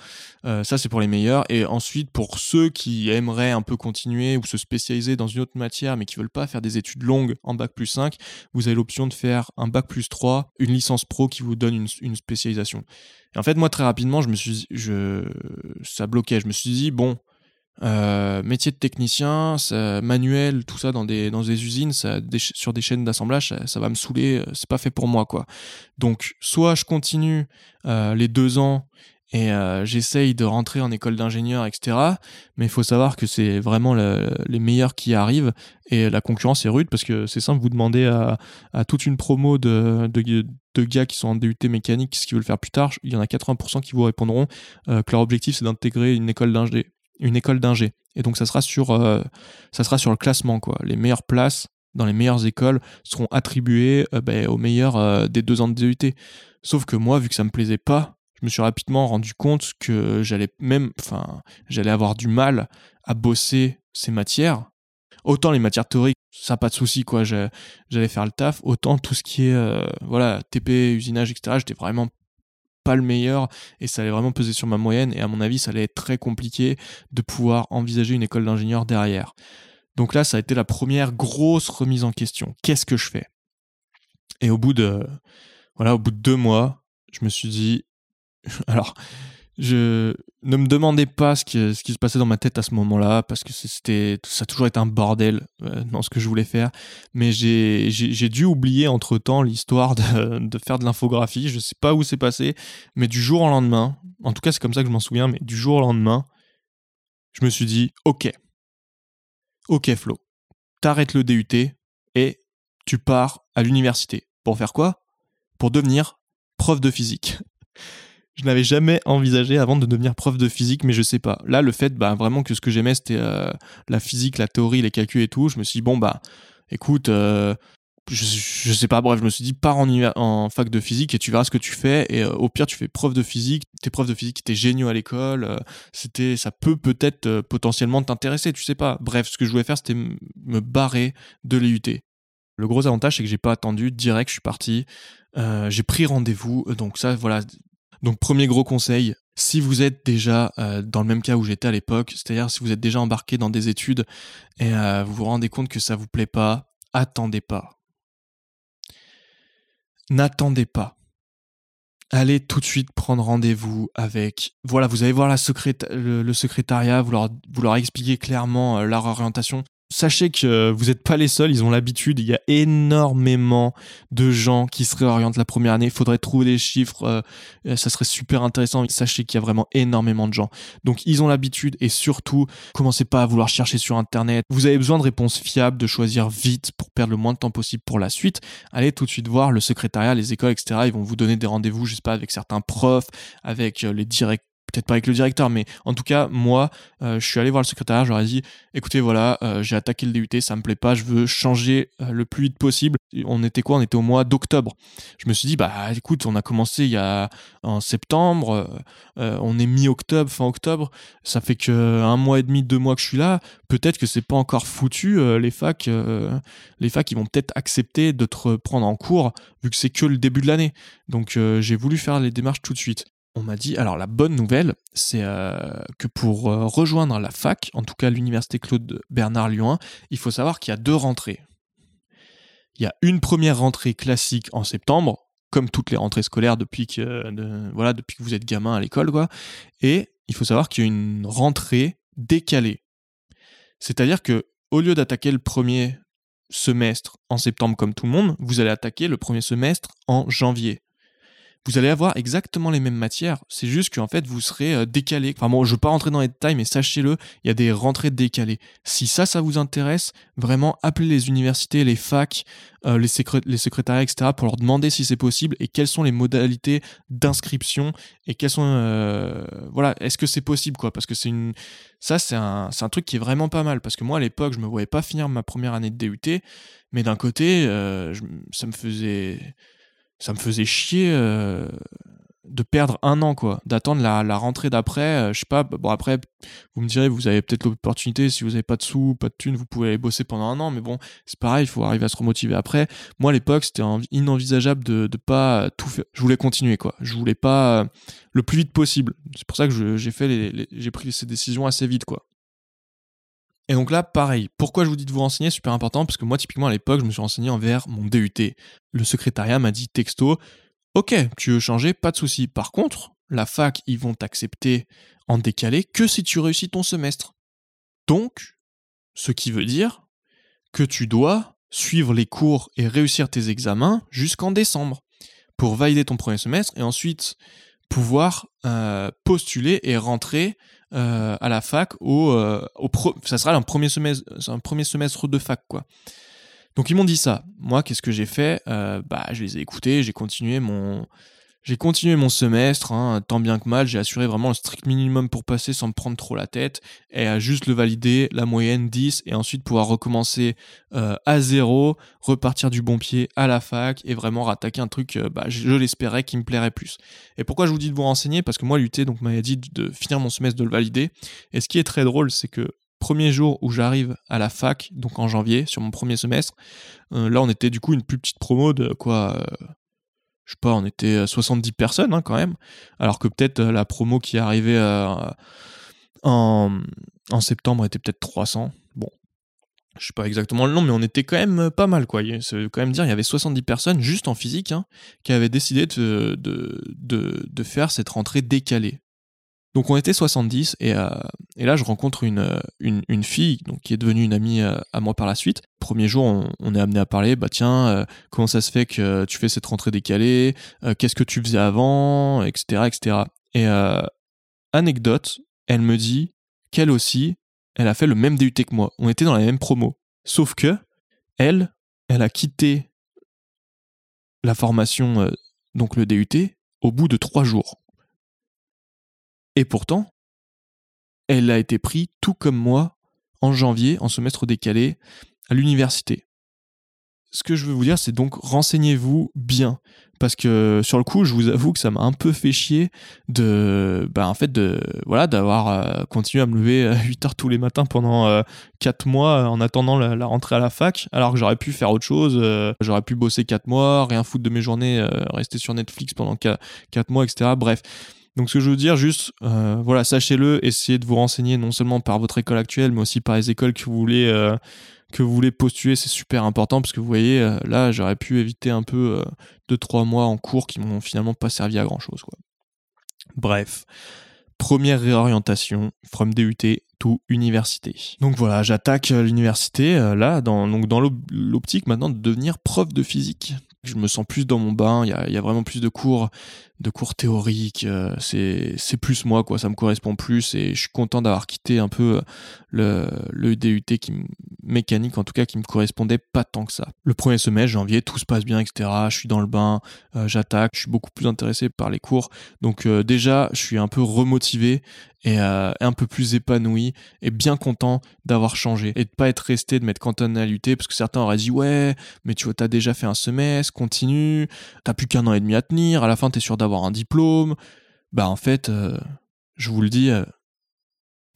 Euh, ça c'est pour les meilleurs et ensuite pour ceux qui aimeraient un peu continuer ou se spécialiser dans une autre matière mais qui veulent pas faire des études longues en bac plus 5, vous avez l'option de faire un bac plus 3, une licence pro qui vous donne une, une spécialisation. Et en fait moi très rapidement je me suis je ça bloquait, je me suis dit bon euh, métier de technicien, manuel, tout ça dans des, dans des usines, sur des chaînes d'assemblage, ça, va me saouler, euh, c'est pas fait pour moi quoi. Donc soit je continue euh, les deux ans et j'essaye de rentrer en école d'ingénieur, etc. Mais il faut savoir que c'est vraiment les meilleurs qui arrivent et la concurrence est rude parce que c'est simple, vous demandez à, toute une promo de, de, de, gars qui sont en DUT mécanique ce qu'ils veulent faire plus tard, il y en a 80% qui vous répondront que leur objectif c'est d'intégrer une école d'ingé une école d'ingé. Et donc ça sera sur euh, ça sera sur le classement quoi. Les meilleures places dans les meilleures écoles seront attribuées euh, ben, aux meilleurs euh, des deux ans de DUT. Sauf que moi, vu que ça me plaisait pas, je me suis rapidement rendu compte que j'allais même, enfin, j'allais avoir du mal à bosser ces matières. Autant les matières théoriques, ça pas de souci quoi, j'allais faire le taf. Autant tout ce qui est, voilà, TP, usinage, etc. J'étais vraiment pas le meilleur et ça allait vraiment peser sur ma moyenne et à mon avis ça allait être très compliqué de pouvoir envisager une école d'ingénieur derrière. Donc là ça a été la première grosse remise en question. Qu'est-ce que je fais? Et au bout de voilà au bout de deux mois je me suis dit alors je ne me demandez pas ce qui, se passait dans ma tête à ce moment-là parce que c'était ça a toujours été un bordel euh, dans ce que je voulais faire. Mais j'ai dû oublier entre temps l'histoire de, faire de l'infographie. Je sais pas où c'est passé mais du jour au lendemain en tout cas c'est comme ça que je m'en souviens mais du jour au lendemain je me suis dit ok. Ok Flo. T'arrêtes le DUT et tu pars à l'université. Pour faire quoi? Pour devenir prof de physique je n'avais jamais envisagé avant de devenir prof de physique, mais je sais pas. Là, le fait, bah, vraiment que ce que j'aimais, c'était euh, la physique, la théorie, les calculs et tout. Je me suis dit, bon, bah, écoute, euh, je, sais pas, bref, je me suis dit, pars en, en fac de physique et tu verras ce que tu fais. Et euh, au pire, tu fais prof de physique. Tes profs de physique étaient géniaux à l'école. c'était, ça peut peut-être potentiellement t'intéresser, tu sais pas. Bref, ce que je voulais faire, c'était me barrer de l'EUT. Le gros avantage, c'est que j'ai pas attendu, direct, je suis parti. j'ai pris rendez-vous, donc ça, voilà, donc premier gros conseil, si vous êtes déjà euh, dans le même cas où j'étais à l'époque, c'est-à-dire si vous êtes déjà embarqué dans des études et euh, vous vous rendez compte que ça vous plaît pas, attendez pas. N'attendez pas. Allez tout de suite prendre rendez-vous avec. Voilà, vous allez voir le, secrétariat, vous leur, vous leur expliquez clairement euh, leur orientation sachez que vous n'êtes pas les seuls, ils ont l'habitude, il y a énormément de gens qui se réorientent la première année, il faudrait trouver des chiffres, euh, ça serait super intéressant, sachez qu'il y a vraiment énormément de gens. Donc ils ont l'habitude et surtout, commencez pas à vouloir chercher sur Internet, vous avez besoin de réponses fiables, de choisir vite pour perdre le moins de temps possible pour la suite, allez tout de suite voir le secrétariat, les écoles, etc. Ils vont vous donner des rendez-vous, je sais pas, avec certains profs, avec euh, les directeurs peut-être pas avec le directeur, mais en tout cas, moi, euh, je suis allé voir le secrétaire, ai dit, écoutez, voilà, euh, j'ai attaqué le DUT, ça me plaît pas, je veux changer euh, le plus vite possible. On était quoi? On était au mois d'octobre. Je me suis dit, bah écoute, on a commencé il y a en septembre, on est mi-octobre, fin octobre, ça fait que un mois et demi, deux mois que je suis là. Peut-être que c'est pas encore foutu. les facs, les facs, ils vont peut-être accepter de te prendre en cours vu que c'est que le début de l'année. Donc j'ai voulu faire les démarches tout de suite on m'a dit, alors la bonne nouvelle, c'est euh, que pour euh, rejoindre la fac, en tout cas l'université Claude Bernard Lyon, il faut savoir qu'il y a deux rentrées. Il y a une première rentrée classique en septembre, comme toutes les rentrées scolaires depuis que, voilà, depuis que vous êtes gamin à l'école, quoi. Et il faut savoir qu'il y a une rentrée décalée. C'est-à-dire que au lieu d'attaquer le premier semestre en septembre comme tout le monde, vous allez attaquer le premier semestre en janvier vous allez avoir exactement les mêmes matières. C'est juste qu'en fait, vous serez euh, décalé. Enfin bon, je ne veux pas rentrer dans les détails, mais sachez-le, il y a des rentrées décalées. Si ça, ça vous intéresse, vraiment appelez les universités, les facs, euh, les, secrétariats, etc. pour leur demander si c'est possible et quelles sont les modalités d'inscription et quelles sont... Euh, voilà, est-ce que c'est possible, quoi? Parce que c'est une... Ça, c'est un, un truc qui est vraiment pas mal. Parce que moi, à l'époque, je me voyais pas finir ma première année de DUT, mais d'un côté, ça me faisait ça me faisait chier euh, de perdre un an, quoi, d'attendre la, rentrée d'après. euh, je sais pas, bon après, vous me direz, vous avez peut-être l'opportunité, si vous avez pas de sous, pas de thunes, vous pouvez aller bosser pendant un an, mais bon, c'est pareil, il faut arriver à se remotiver après. Moi, à l'époque, c'était en- inenvisageable de, de pas tout faire. Je voulais continuer, quoi. Je voulais pas euh, le plus vite possible. C'est pour ça que j'ai fait les- j'ai pris ces décisions assez vite, quoi. Et donc là, pareil. Pourquoi je vous dis de vous renseigner Super important, parce que moi, typiquement, à l'époque, je me suis renseigné envers mon DUT. Le secrétariat m'a dit texto, ok, tu veux changer, pas de souci. Par contre, la fac, ils vont t'accepter en décalé que si tu réussis ton semestre. Donc, ce qui veut dire que tu dois suivre les cours et réussir tes examens jusqu'en décembre pour valider ton premier semestre et ensuite pouvoir euh, postuler et rentrer euh, à la fac au, euh, au pro- ça sera un premier semestre un de fac quoi. Donc ils m'ont dit ça. Moi qu'est-ce que j'ai fait? Bah je les ai écoutés j'ai continué mon j'ai continué mon semestre, hein, tant bien que mal, j'ai assuré vraiment le strict minimum pour passer sans me prendre trop la tête, et à juste le valider, la moyenne 10, et ensuite pouvoir recommencer euh, à zéro, repartir du bon pied à la fac, et vraiment rattaquer un truc, euh, bah, je, l'espérais, qui me plairait plus. Et pourquoi je vous dis de vous renseigner? Parce que moi, l'UT m'avait dit de finir mon semestre, de le valider, et ce qui est très drôle, c'est que premier jour où j'arrive à la fac, donc en janvier, sur mon premier semestre, euh, là on était du coup une plus petite promo de quoi... je sais pas, on était à 70 personnes hein, quand même, alors que peut-être euh, la promo qui est arrivée euh, en, septembre était peut-être 300. Bon, je sais pas exactement le nom, mais on était quand même pas mal, quoi. Ça veut quand même dire il y avait 70 personnes juste en physique hein, qui avaient décidé de faire cette rentrée décalée. Donc on était 70 et, euh, et là je rencontre une, euh, fille qui est devenue une amie euh, à moi par la suite. Premier jour on, est amené à parler, bah tiens, comment ça se fait que tu fais cette rentrée décalée, qu'est-ce que tu faisais avant, etc. etc. Et anecdote, elle me dit qu'elle aussi, elle a fait le même DUT que moi. On était dans la même promo. Sauf que, elle, elle a quitté la formation, donc le DUT, au bout de trois jours. Et pourtant, elle a été prise tout comme moi en janvier, en semestre décalé, à l'université. Ce que je veux vous dire, c'est donc renseignez-vous bien. Parce que sur le coup, je vous avoue que ça m'a un peu fait chier de, bah, en fait, de, voilà, d'avoir euh, continué à me lever à 8 heures tous les matins pendant euh, 4 mois en attendant la, rentrée à la fac, alors que j'aurais pu faire autre chose. euh, j'aurais pu bosser 4 mois, rien foutre de mes journées, euh, rester sur Netflix pendant 4 mois, etc. Bref. Donc ce que je veux dire, juste, euh, voilà, sachez-le, essayez de vous renseigner non seulement par votre école actuelle, mais aussi par les écoles que vous voulez, euh, que vous voulez postuler, c'est super important parce que vous voyez, euh, là, j'aurais pu éviter un peu 2-3 mois en cours qui m'ont finalement pas servi à grand chose, quoi. Bref. Première réorientation, from DUT to université. Donc voilà, j'attaque l'université, là, dans, dans l'op- l'optique maintenant de devenir prof de physique. Je me sens plus dans mon bain, il y a vraiment plus de cours, de cours théoriques, euh, c'est c'est plus moi, quoi, ça me correspond plus et je suis content d'avoir quitté un peu euh, le, le DUT qui mécanique, en tout cas, qui me correspondait pas tant que ça. Le premier semestre, janvier, tout se passe bien, etc. Je suis dans le bain, euh, j'attaque, je suis beaucoup plus intéressé par les cours. Donc déjà, je suis un peu remotivé et un peu plus épanoui et bien content d'avoir changé et de pas être resté, de m'être cantonné à lutter parce que certains auraient dit ouais, mais tu vois, t'as déjà fait un semestre, continue, t'as plus qu'un an et demi à tenir, à la fin t'es sûr d'avoir un diplôme. Bah en fait, euh, je vous le dis, euh,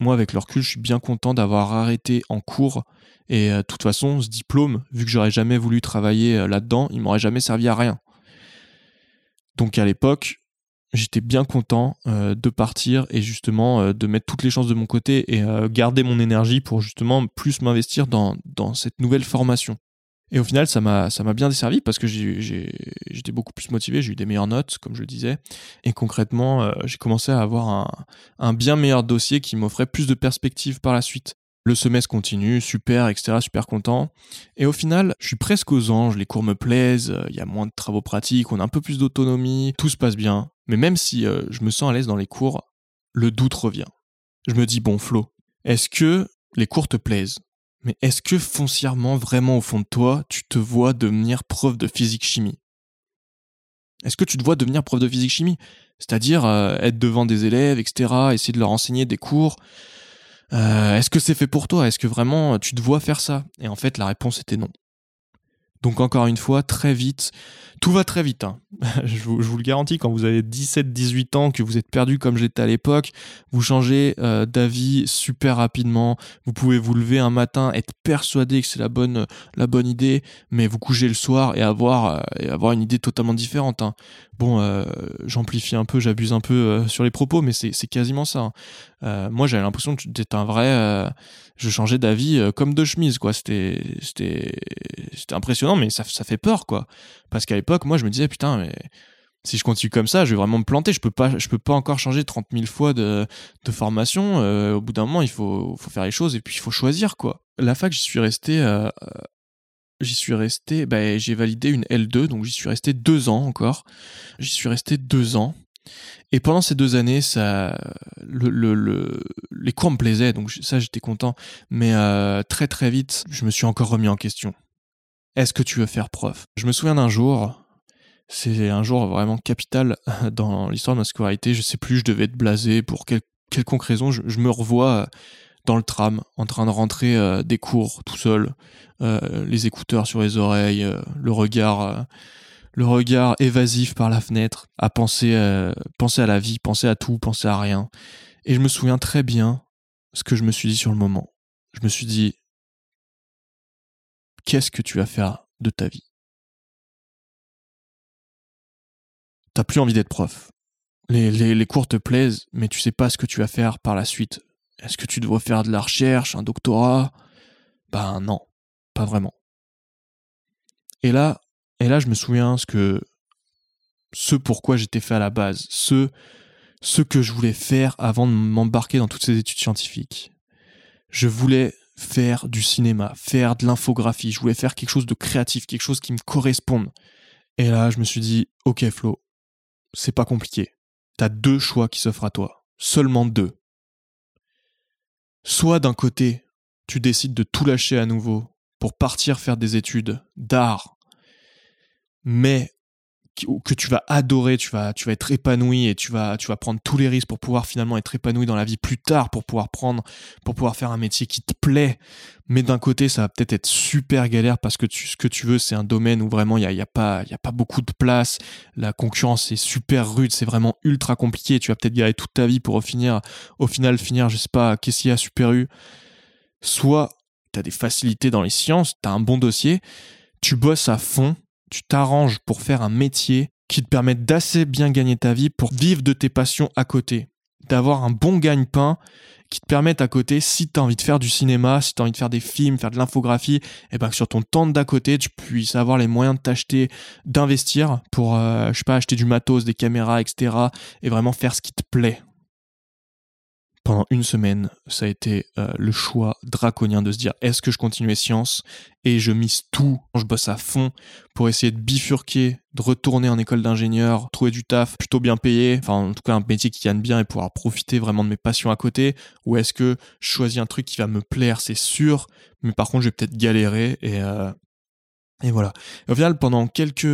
moi avec le recul, je suis bien content d'avoir arrêté en cours et euh, de toute façon, ce diplôme, vu que j'aurais jamais voulu travailler là-dedans, il m'aurait jamais servi à rien. Donc à l'époque, j'étais bien content de partir et justement de mettre toutes les chances de mon côté et garder mon énergie pour justement plus m'investir dans cette nouvelle formation. Et au final, ça m'a bien desservi parce que j'étais beaucoup plus motivé, j'ai eu des meilleures notes, comme je le disais, et concrètement, euh, j'ai commencé à avoir un, un bien meilleur dossier qui m'offrait plus de perspectives par la suite. Le semestre continue, super, etc., super content. Et au final, je suis presque aux anges, les cours me plaisent, euh, il y a moins de travaux pratiques, on a un peu plus d'autonomie, tout se passe bien. Mais même si euh, je me sens à l'aise dans les cours, le doute revient. Je me dis, bon Flo, est-ce que les cours te plaisent? Mais est-ce que foncièrement, vraiment au fond de toi, tu te vois devenir prof de physique-chimie Est-ce que tu te vois devenir prof de physique-chimie C'est-à-dire euh, être devant des élèves, etc., essayer de leur enseigner des cours euh, Est-ce que c'est fait pour toi? Est-ce que vraiment tu te vois faire ça? Et en fait, la réponse était non. Donc encore une fois, très vite, tout va très vite. Hein. je, vous, le garantis, quand vous avez 17-18 ans, que vous êtes perdu comme j'étais à l'époque, vous changez euh, d'avis super rapidement. Vous pouvez vous lever un matin, être persuadé que c'est la bonne, idée, mais vous coucher le soir et avoir, euh, une idée totalement différente. Hein. Bon, euh, j'amplifie un peu, j'abuse un peu sur les propos, mais c'est quasiment ça. Hein. moi, j'avais l'impression d'être un vrai... je changeais d'avis comme de chemise, quoi. C'était impressionnant, mais ça, ça fait peur, quoi. Parce qu'à l'époque, moi, je me disais, putain, mais si je continue comme ça, je vais vraiment me planter. Je peux pas, je peux pas encore changer 30 000 fois de, formation. Euh, au bout d'un moment, il faut, faire les choses et puis il faut choisir, quoi. La fac, j'y suis resté, euh, j'y suis resté, bah, j'ai validé une L2, donc j'y suis resté deux ans encore. J'y suis resté deux ans. Et pendant ces deux années, les cours me plaisaient, donc ça j'étais content. Mais euh, très très vite, je me suis encore remis en question. Est-ce que tu veux faire prof? Je me souviens d'un jour, c'est un jour vraiment capital dans l'histoire de ma scolarité. Je sais plus, je devais être blasé pour quelconque raison. Je, me revois dans le tram, en train de rentrer euh, des cours tout seul, euh, les écouteurs sur les oreilles, euh, le regard, le regard évasif par la fenêtre, à penser, penser à la vie, penser à tout, penser à rien. Et je me souviens très bien ce que je me suis dit sur le moment. Je me suis dit, qu'est-ce que tu vas faire de ta vie? T'as plus envie d'être prof. Les, les, cours te plaisent, mais tu sais pas ce que tu vas faire par la suite. Est-ce que tu dois faire de la recherche, un doctorat? Ben non, pas vraiment. Et là, et là, je me souviens ce que ce pourquoi j'étais fait à la base, ce ce que je voulais faire avant de m'embarquer dans toutes ces études scientifiques. Je voulais faire du cinéma, faire de l'infographie, je voulais faire quelque chose de créatif, quelque chose qui me corresponde. Et là, je me suis dit, ok Flo, c'est pas compliqué. T'as deux choix qui s'offrent à toi. Seulement deux. Soit d'un côté, tu décides de tout lâcher à nouveau pour partir faire des études d'art, mais que tu vas adorer, tu vas, tu vas être épanoui et tu vas, tu vas prendre tous les risques pour pouvoir finalement être épanoui dans la vie plus tard, pour pouvoir prendre, pour pouvoir faire un métier qui te plaît. Mais d'un côté, ça va peut-être être super galère parce que tu, ce que tu veux, c'est un domaine où vraiment il n'y a, y a, pas, y a pas beaucoup de place. La concurrence est super rude, c'est vraiment ultra compliqué. Tu vas peut-être galérer toute ta vie pour au, finir, au final finir, je sais pas, a Super U. Soit tu as des facilités dans les sciences, tu as un bon dossier, tu bosses à fond tu t'arranges pour faire un métier qui te permette d'assez bien gagner ta vie pour vivre de tes passions à côté. D'avoir un bon gagne-pain qui te permette à côté, si tu as envie de faire du cinéma, si tu as envie de faire des films, faire de l'infographie, et eh ben que sur ton temps d'à côté, tu puisses avoir les moyens de t'acheter, d'investir pour, euh, acheter du matos, des caméras, etc. et vraiment faire ce qui te plaît pendant une semaine, ça a été euh, le choix draconien de se dire est-ce que je continue sciences et je mise tout, je bosse à fond pour essayer de bifurquer, de retourner en école d'ingénieur, trouver du taf plutôt bien payé, enfin en tout cas un métier qui gagne bien et pouvoir profiter vraiment de mes passions à côté, ou est-ce que je choisis un truc qui va me plaire, c'est sûr, mais par contre je vais peut-être galérer et euh, et voilà. au final pendant quelques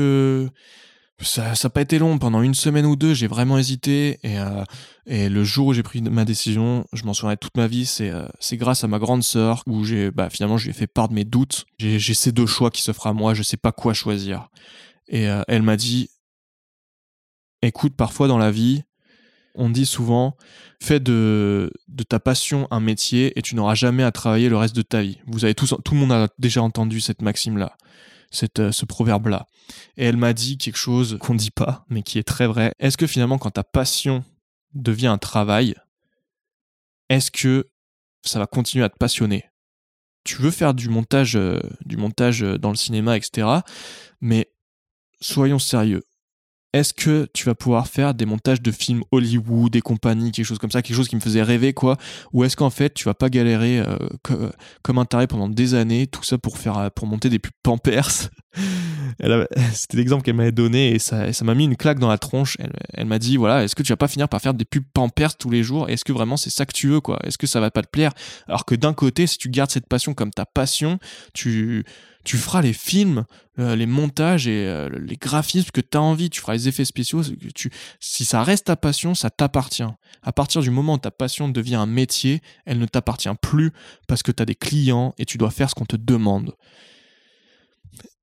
ça n'a pas été long. Pendant une semaine ou deux, j'ai vraiment hésité. Et, euh, et le jour où j'ai pris ma décision, je m'en souviendrai toute ma vie. C'est euh, grâce à ma grande sœur où bah, finalement je lui ai fait part de mes doutes. J'ai ces deux choix qui s'offrent à moi. Je sais pas quoi choisir. Et euh, elle m'a dit écoute, parfois dans la vie, on dit souvent fais de, de ta passion un métier et tu n'auras jamais à travailler le reste de ta vie. Vous avez tous, tout le monde a déjà entendu cette maxime là euh, ce proverbe-là. Et elle m'a dit quelque chose qu'on ne dit pas, mais qui est très vrai. Est-ce que finalement, quand ta passion devient un travail, est-ce que ça va continuer à te passionner? Tu veux faire du montage, euh, du montage euh, dans le cinéma, etc. Mais soyons sérieux est-ce que tu vas pouvoir faire des montages de films Hollywood, des compagnies, quelque chose comme ça, quelque chose qui me faisait rêver, quoi? Ou est-ce qu'en fait, tu vas pas galérer euh, comme un taré pendant des années, tout ça pour faire, pour monter des pubs Pampers? C'était l'exemple qu'elle m'avait donné et ça, m'a mis une claque dans la tronche. Elle, m'a dit, voilà, est-ce que tu vas pas finir par faire des pubs Pampers tous les jours? Est-ce que vraiment c'est ça que tu veux, quoi? Est-ce que ça va pas te plaire? Alors que d'un côté, si tu gardes cette passion comme ta passion, tu tu feras les films, euh, les montages et euh, les graphismes que tu as envie, tu feras les effets spéciaux. Tu, si ça reste ta passion, ça t'appartient. À partir du moment où ta passion devient un métier, elle ne t'appartient plus parce que tu as des clients et tu dois faire ce qu'on te demande.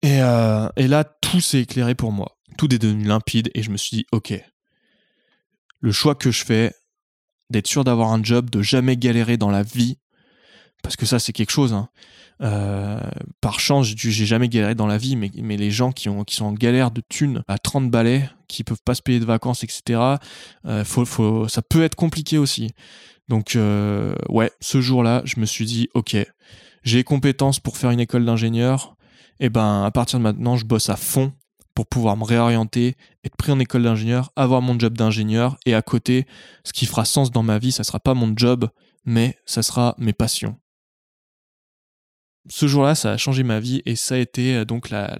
Et, euh, et là, tout s'est éclairé pour moi. Tout est devenu limpide et je me suis dit, ok, le choix que je fais, d'être sûr d'avoir un job, de jamais galérer dans la vie, parce que ça c'est quelque chose. Hein. Euh, par chance, j'ai jamais galéré dans la vie, mais, les gens qui, ont, qui sont en galère de thunes à 30 balais, qui peuvent pas se payer de vacances, etc., euh, ça peut être compliqué aussi. Donc, ouais, ce jour-là, je me suis dit, ok, j'ai compétences pour faire une école d'ingénieur, et eh ben à partir de maintenant, je bosse à fond pour pouvoir me réorienter, être pris en école d'ingénieur, avoir mon job d'ingénieur, et à côté, ce qui fera sens dans ma vie, ça sera pas mon job, mais ça sera mes passions ce jour-là, ça a changé ma vie et ça a été euh, donc la,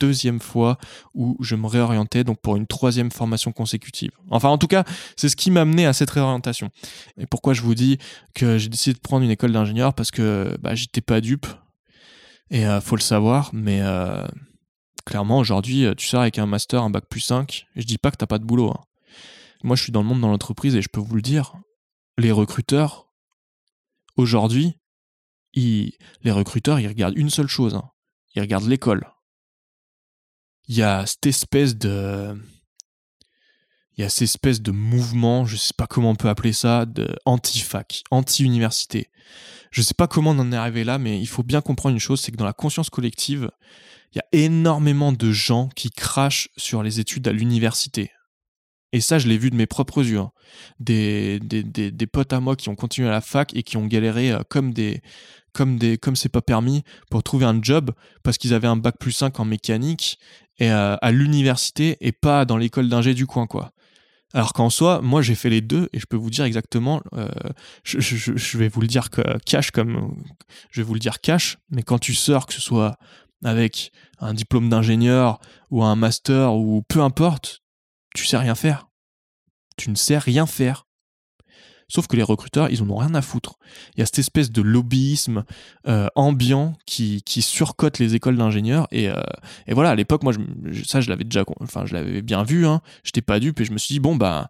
deuxième fois où je me réorientais donc pour une troisième formation consécutive. Enfin, en tout cas, c'est ce qui m'a amené à cette réorientation. Et pourquoi je vous dis que j'ai décidé de prendre une école d'ingénieur? Parce que bah, j'étais pas dupe et euh, faut le savoir, mais euh, clairement aujourd'hui, tu sors avec un master, un bac plus 5, et je dis pas que t'as pas de boulot. Hein. Moi, je suis dans le monde dans l'entreprise et je peux vous le dire, les recruteurs aujourd'hui les recruteurs, ils regardent une seule chose. Hein. Ils regardent l'école. Il y a cette espèce de. Il y a cette espèce de mouvement, je sais pas comment on peut appeler ça, anti-fac, anti-université. Je sais pas comment on en est arrivé là, mais il faut bien comprendre une chose, c'est que dans la conscience collective, il y a énormément de gens qui crachent sur les études à l'université. Et ça, je l'ai vu de mes propres yeux. Hein. Des, des, des, potes à moi qui ont continué à la fac et qui ont galéré euh, comme des, comme des comme c'est pas permis pour trouver un job parce qu'ils avaient un bac plus 5 en mécanique et euh, à l'université et pas dans l'école d'ingé du coin quoi. Alors qu'en soi, moi j'ai fait les deux et je peux vous dire exactement, euh, je, vais vous le dire que cash comme je vais vous le dire cash, mais quand tu sors que ce soit avec un diplôme d'ingénieur ou un master ou peu importe, tu sais rien faire. Tu ne sais rien faire. Sauf que les recruteurs, ils en ont rien à foutre. Il y a cette espèce de lobbyisme euh, ambiant qui, qui surcote les écoles d'ingénieurs. Et, euh, et, voilà, à l'époque, moi, ça, je l'avais déjà, enfin, je l'avais bien vu. Hein. J'étais pas dupe et je me suis dit, bon, bah,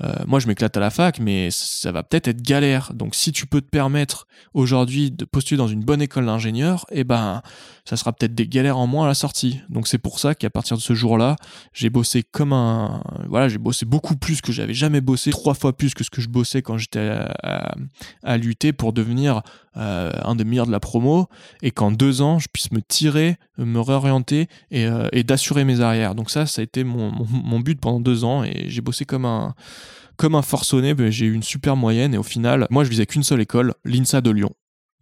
euh, moi, je m'éclate à la fac, mais ça va peut-être être galère. Donc, si tu peux te permettre aujourd'hui de postuler dans une bonne école d'ingénieur, eh ben, ça sera peut-être des galères en moins à la sortie. Donc, c'est pour ça qu'à partir de ce jour-là, j'ai bossé comme un, voilà, j'ai bossé beaucoup plus que j'avais jamais bossé, trois fois plus que ce que je bossais quand j'étais à, à, lutter pour devenir euh, un des meilleurs de la promo, et qu'en deux ans, je puisse me tirer, me réorienter et, euh, d'assurer mes arrières. Donc ça, ça a été mon, but pendant deux ans, et j'ai bossé comme un comme un forcené, j'ai eu une super moyenne et au final, moi je visais qu'une seule école, l'INSA de Lyon.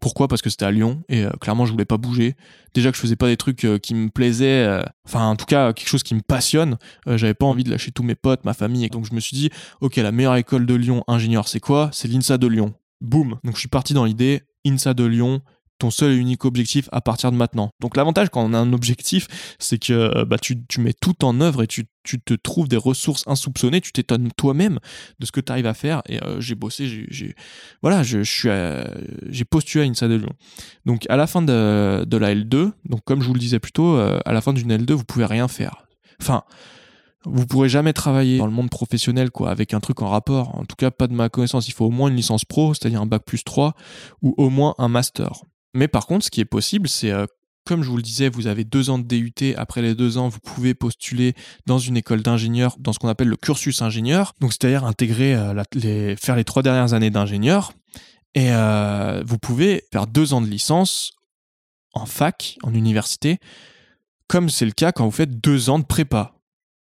Pourquoi? Parce que c'était à Lyon et euh, clairement je voulais pas bouger. Déjà que je faisais pas des trucs qui me plaisaient, enfin en tout cas quelque chose qui me passionne. j'avais pas envie de lâcher tous mes potes, ma famille. Et donc je me suis dit, ok la meilleure école de Lyon ingénieur c'est quoi? C'est l'INSA de Lyon. Boum. Donc je suis parti dans l'idée INSA de Lyon, ton seul et unique objectif à partir de maintenant. Donc l'avantage quand on a un objectif, c'est que euh, bah, tu, mets tout en œuvre et tu, te trouves des ressources insoupçonnées, tu t'étonnes toi-même de ce que tu arrives à faire. Et euh, j'ai bossé, j'ai voilà, je, suis j'ai postulé à INSA de Lyon. Donc à la fin de, de, la L2, donc comme je vous le disais plus tôt, euh, à la fin d'une L2, vous pouvez rien faire. Enfin, vous pourrez jamais travailler dans le monde professionnel quoi avec un truc en rapport. En tout cas, pas de ma connaissance. Il faut au moins une licence pro, c'est-à-dire un bac plus 3 ou au moins un master. Mais par contre, ce qui est possible, c'est euh, comme je vous le disais, vous avez deux ans de DUT. Après les deux ans, vous pouvez postuler dans une école d'ingénieur, dans ce qu'on appelle le cursus ingénieur. Donc, c'est-à-dire intégrer, euh, les, faire les trois dernières années d'ingénieur. Et euh, vous pouvez faire deux ans de licence en fac, en université, comme c'est le cas quand vous faites deux ans de prépa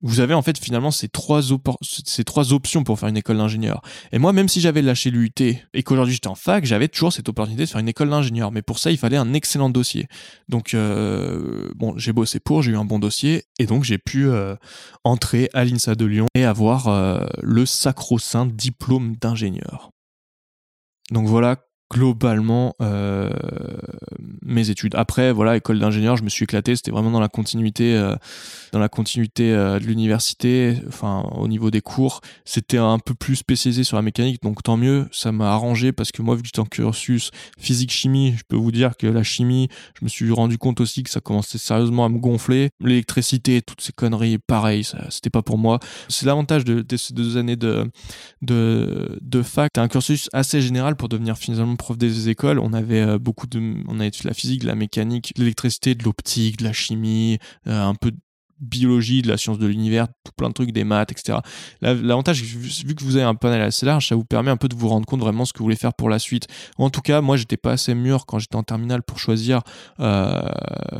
vous avez en fait finalement ces trois, ces trois options pour faire une école d'ingénieur. Et moi, même si j'avais lâché l'UT et qu'aujourd'hui j'étais en fac, j'avais toujours cette opportunité de faire une école d'ingénieur. Mais pour ça, il fallait un excellent dossier. Donc, euh, bon, j'ai bossé pour, j'ai eu un bon dossier et donc j'ai pu euh, entrer à l'INSA de Lyon et avoir euh, le sacro-saint diplôme d'ingénieur. Donc voilà globalement euh, mes études. Après, voilà, école d'ingénieur, je me suis éclaté. C'était vraiment dans la continuité, euh, dans la continuité euh, de l'université. Enfin, au niveau des cours, c'était un peu plus spécialisé sur la mécanique, donc tant mieux. Ça m'a arrangé parce que moi, vu que j'étais en cursus physique-chimie, je peux vous dire que la chimie, je me suis rendu compte aussi que ça commençait sérieusement à me gonfler. L'électricité, toutes ces conneries, pareil, c'était pas pour moi. C'est l'avantage de, ces deux années de de, fac. Un cursus assez général pour devenir finalement prof des écoles, on avait beaucoup de, on avait de la physique, de la mécanique, de l'électricité, de l'optique, de la chimie, un peu biologie, de la science de l'univers, tout plein de trucs, des maths, etc. L'avantage, vu que vous avez un panel assez large, ça vous permet un peu de vous rendre compte vraiment ce que vous voulez faire pour la suite. En tout cas, moi, j'étais pas assez mûr quand j'étais en terminale pour choisir euh,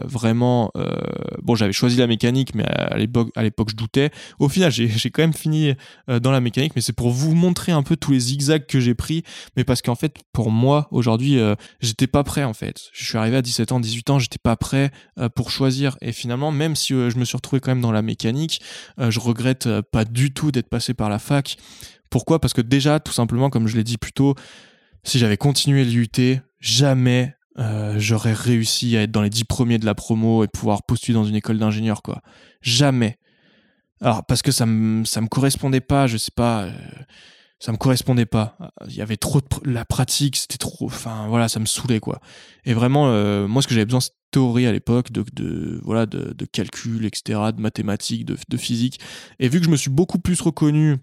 vraiment. Euh, bon, j'avais choisi la mécanique, mais à l'époque, je doutais. Au final, j'ai quand même fini euh, dans la mécanique, mais c'est pour vous montrer un peu tous les zigzags que j'ai pris, mais parce qu'en fait, pour moi, aujourd'hui, j'étais pas prêt en fait. Je suis arrivé à 17 ans, 18 ans, j'étais pas prêt pour choisir. Et finalement, même si je me suis retrouvé quand même dans la mécanique. Euh, je regrette euh, pas du tout d'être passé par la fac. Pourquoi? Parce que déjà, tout simplement, comme je l'ai dit plus tôt, si j'avais continué l'UT, jamais euh, j'aurais réussi à être dans les dix premiers de la promo et pouvoir postuler dans une école d'ingénieur, quoi. Jamais. Alors, parce que ça me, ça me correspondait pas, je sais pas, ça me correspondait pas. Il y avait trop de la pratique, c'était trop, enfin voilà, ça me saoulait quoi. Et vraiment, moi ce que j'avais besoin, théorie à l'époque, de, voilà, de, calcul, etc., de mathématiques, de, physique. Et vu que je me suis beaucoup plus reconnu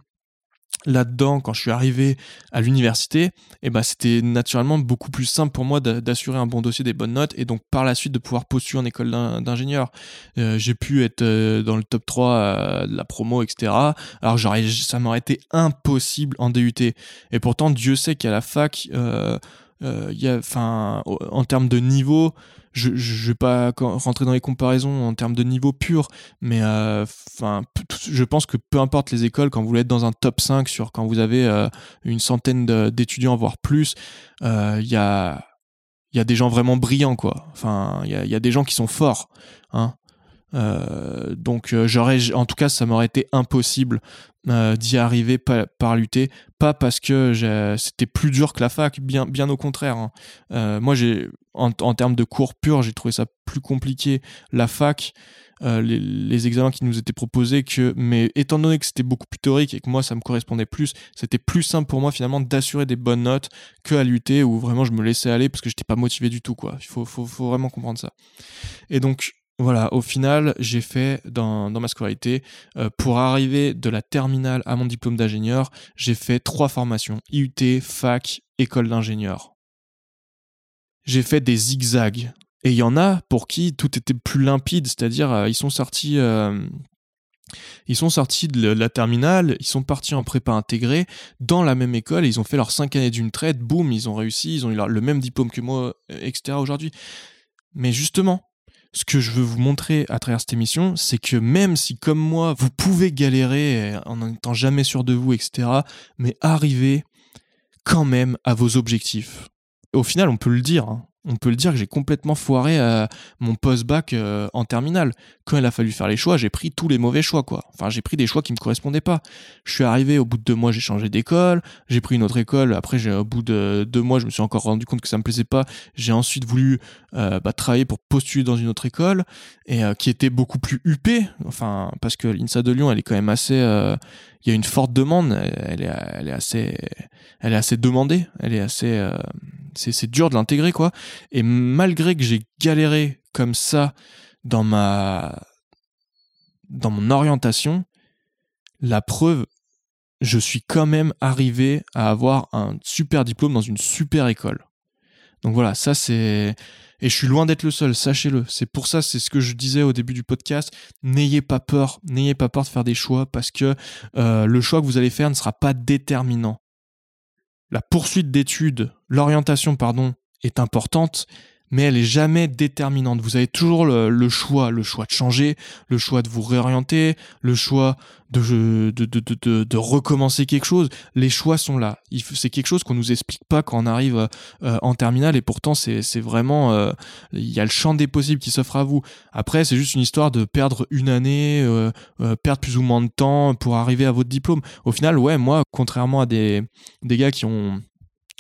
là-dedans, quand je suis arrivé à l'université, eh ben, c'était naturellement beaucoup plus simple pour moi d'assurer un bon dossier, des bonnes notes, et donc par la suite de pouvoir postuler en école d'ingénieur. Euh, j'ai pu être euh, dans le top 3 euh, de la promo, etc. Alors ça m'aurait été impossible en DUT. Et pourtant, Dieu sait qu'à la fac, il y a, en termes de niveau, je, je vais pas rentrer dans les comparaisons en termes de niveau pur, mais euh, je pense que peu importe les écoles, quand vous êtes dans un top 5 sur quand vous avez euh, une centaine d'étudiants voire plus, euh, il y a y a des gens vraiment brillants il y a, y a, des gens qui sont forts. Hein. Euh, donc euh, j'aurais, en tout cas, ça m'aurait été impossible euh, d'y arriver par, par, lutter, pas parce que c'était plus dur que la fac, bien, bien au contraire. Hein. moi, j'ai, en, termes de cours purs, j'ai trouvé ça plus compliqué la fac. Les, les, examens qui nous étaient proposés que mais étant donné que c'était beaucoup plus théorique et que moi ça me correspondait plus c'était plus simple pour moi finalement d'assurer des bonnes notes que à lutter où vraiment je me laissais aller parce que j'étais pas motivé du tout quoi il faut, faut, faut vraiment comprendre ça et donc voilà, au final, j'ai fait dans, ma scolarité, euh, pour arriver de la terminale à mon diplôme d'ingénieur, j'ai fait trois formations, IUT, fac, école d'ingénieur. J'ai fait des zigzags. Et il y en a pour qui tout était plus limpide, c'est-à-dire euh, ils sont sortis... Euh, ils sont sortis de la terminale, ils sont partis en prépa intégrée dans la même école, ils ont fait leurs cinq années d'une traite, boum, ils ont réussi, ils ont eu le même diplôme que moi, etc. aujourd'hui. Mais justement, ce que je veux vous montrer à travers cette émission, c'est que même si, comme moi, vous pouvez galérer en n'étant jamais sûr de vous, etc., mais arrivez quand même à vos objectifs. Au final, on peut le dire, hein, on peut le dire que j'ai complètement foiré euh, mon post-bac euh, en terminale. Quand il a fallu faire les choix, j'ai pris tous les mauvais choix, quoi. Enfin, j'ai pris des choix qui me correspondaient pas. Je suis arrivé, au bout de deux mois, j'ai changé d'école, j'ai pris une autre école. Après, au bout de deux mois, je me suis encore rendu compte que ça me plaisait pas. J'ai ensuite voulu euh, bah, travailler pour postuler dans une autre école et qui était beaucoup plus huppée. Enfin, parce que l'INSA de Lyon, elle est quand même assez il y a une forte demande. Elle est, elle est assez, elle est assez demandée. Elle est assez, euh, c'est dur de l'intégrer quoi. Et malgré que j'ai galéré comme ça dans ma, dans mon orientation, la preuve, je suis quand même arrivé à avoir un super diplôme dans une super école. Donc voilà, ça c'est et je suis loin d'être le seul, sachez-le. C'est pour ça, c'est ce que je disais au début du podcast. N'ayez pas peur, n'ayez pas peur de faire des choix parce que euh, le choix que vous allez faire ne sera pas déterminant. La poursuite d'études, l'orientation, pardon, est importante, mais elle est jamais déterminante. Vous avez toujours le, choix, le choix de changer, le choix de vous réorienter, le choix de, de, de, de, recommencer quelque chose. Les choix sont là. C'est quelque chose qu'on nous explique pas quand on arrive euh, en terminale et pourtant c'est vraiment, euh, il y a le champ des possibles qui s'offre à vous. Après, c'est juste une histoire de perdre une année, euh, perdre plus ou moins de temps pour arriver à votre diplôme. Au final, ouais, moi, contrairement à des, des gars qui ont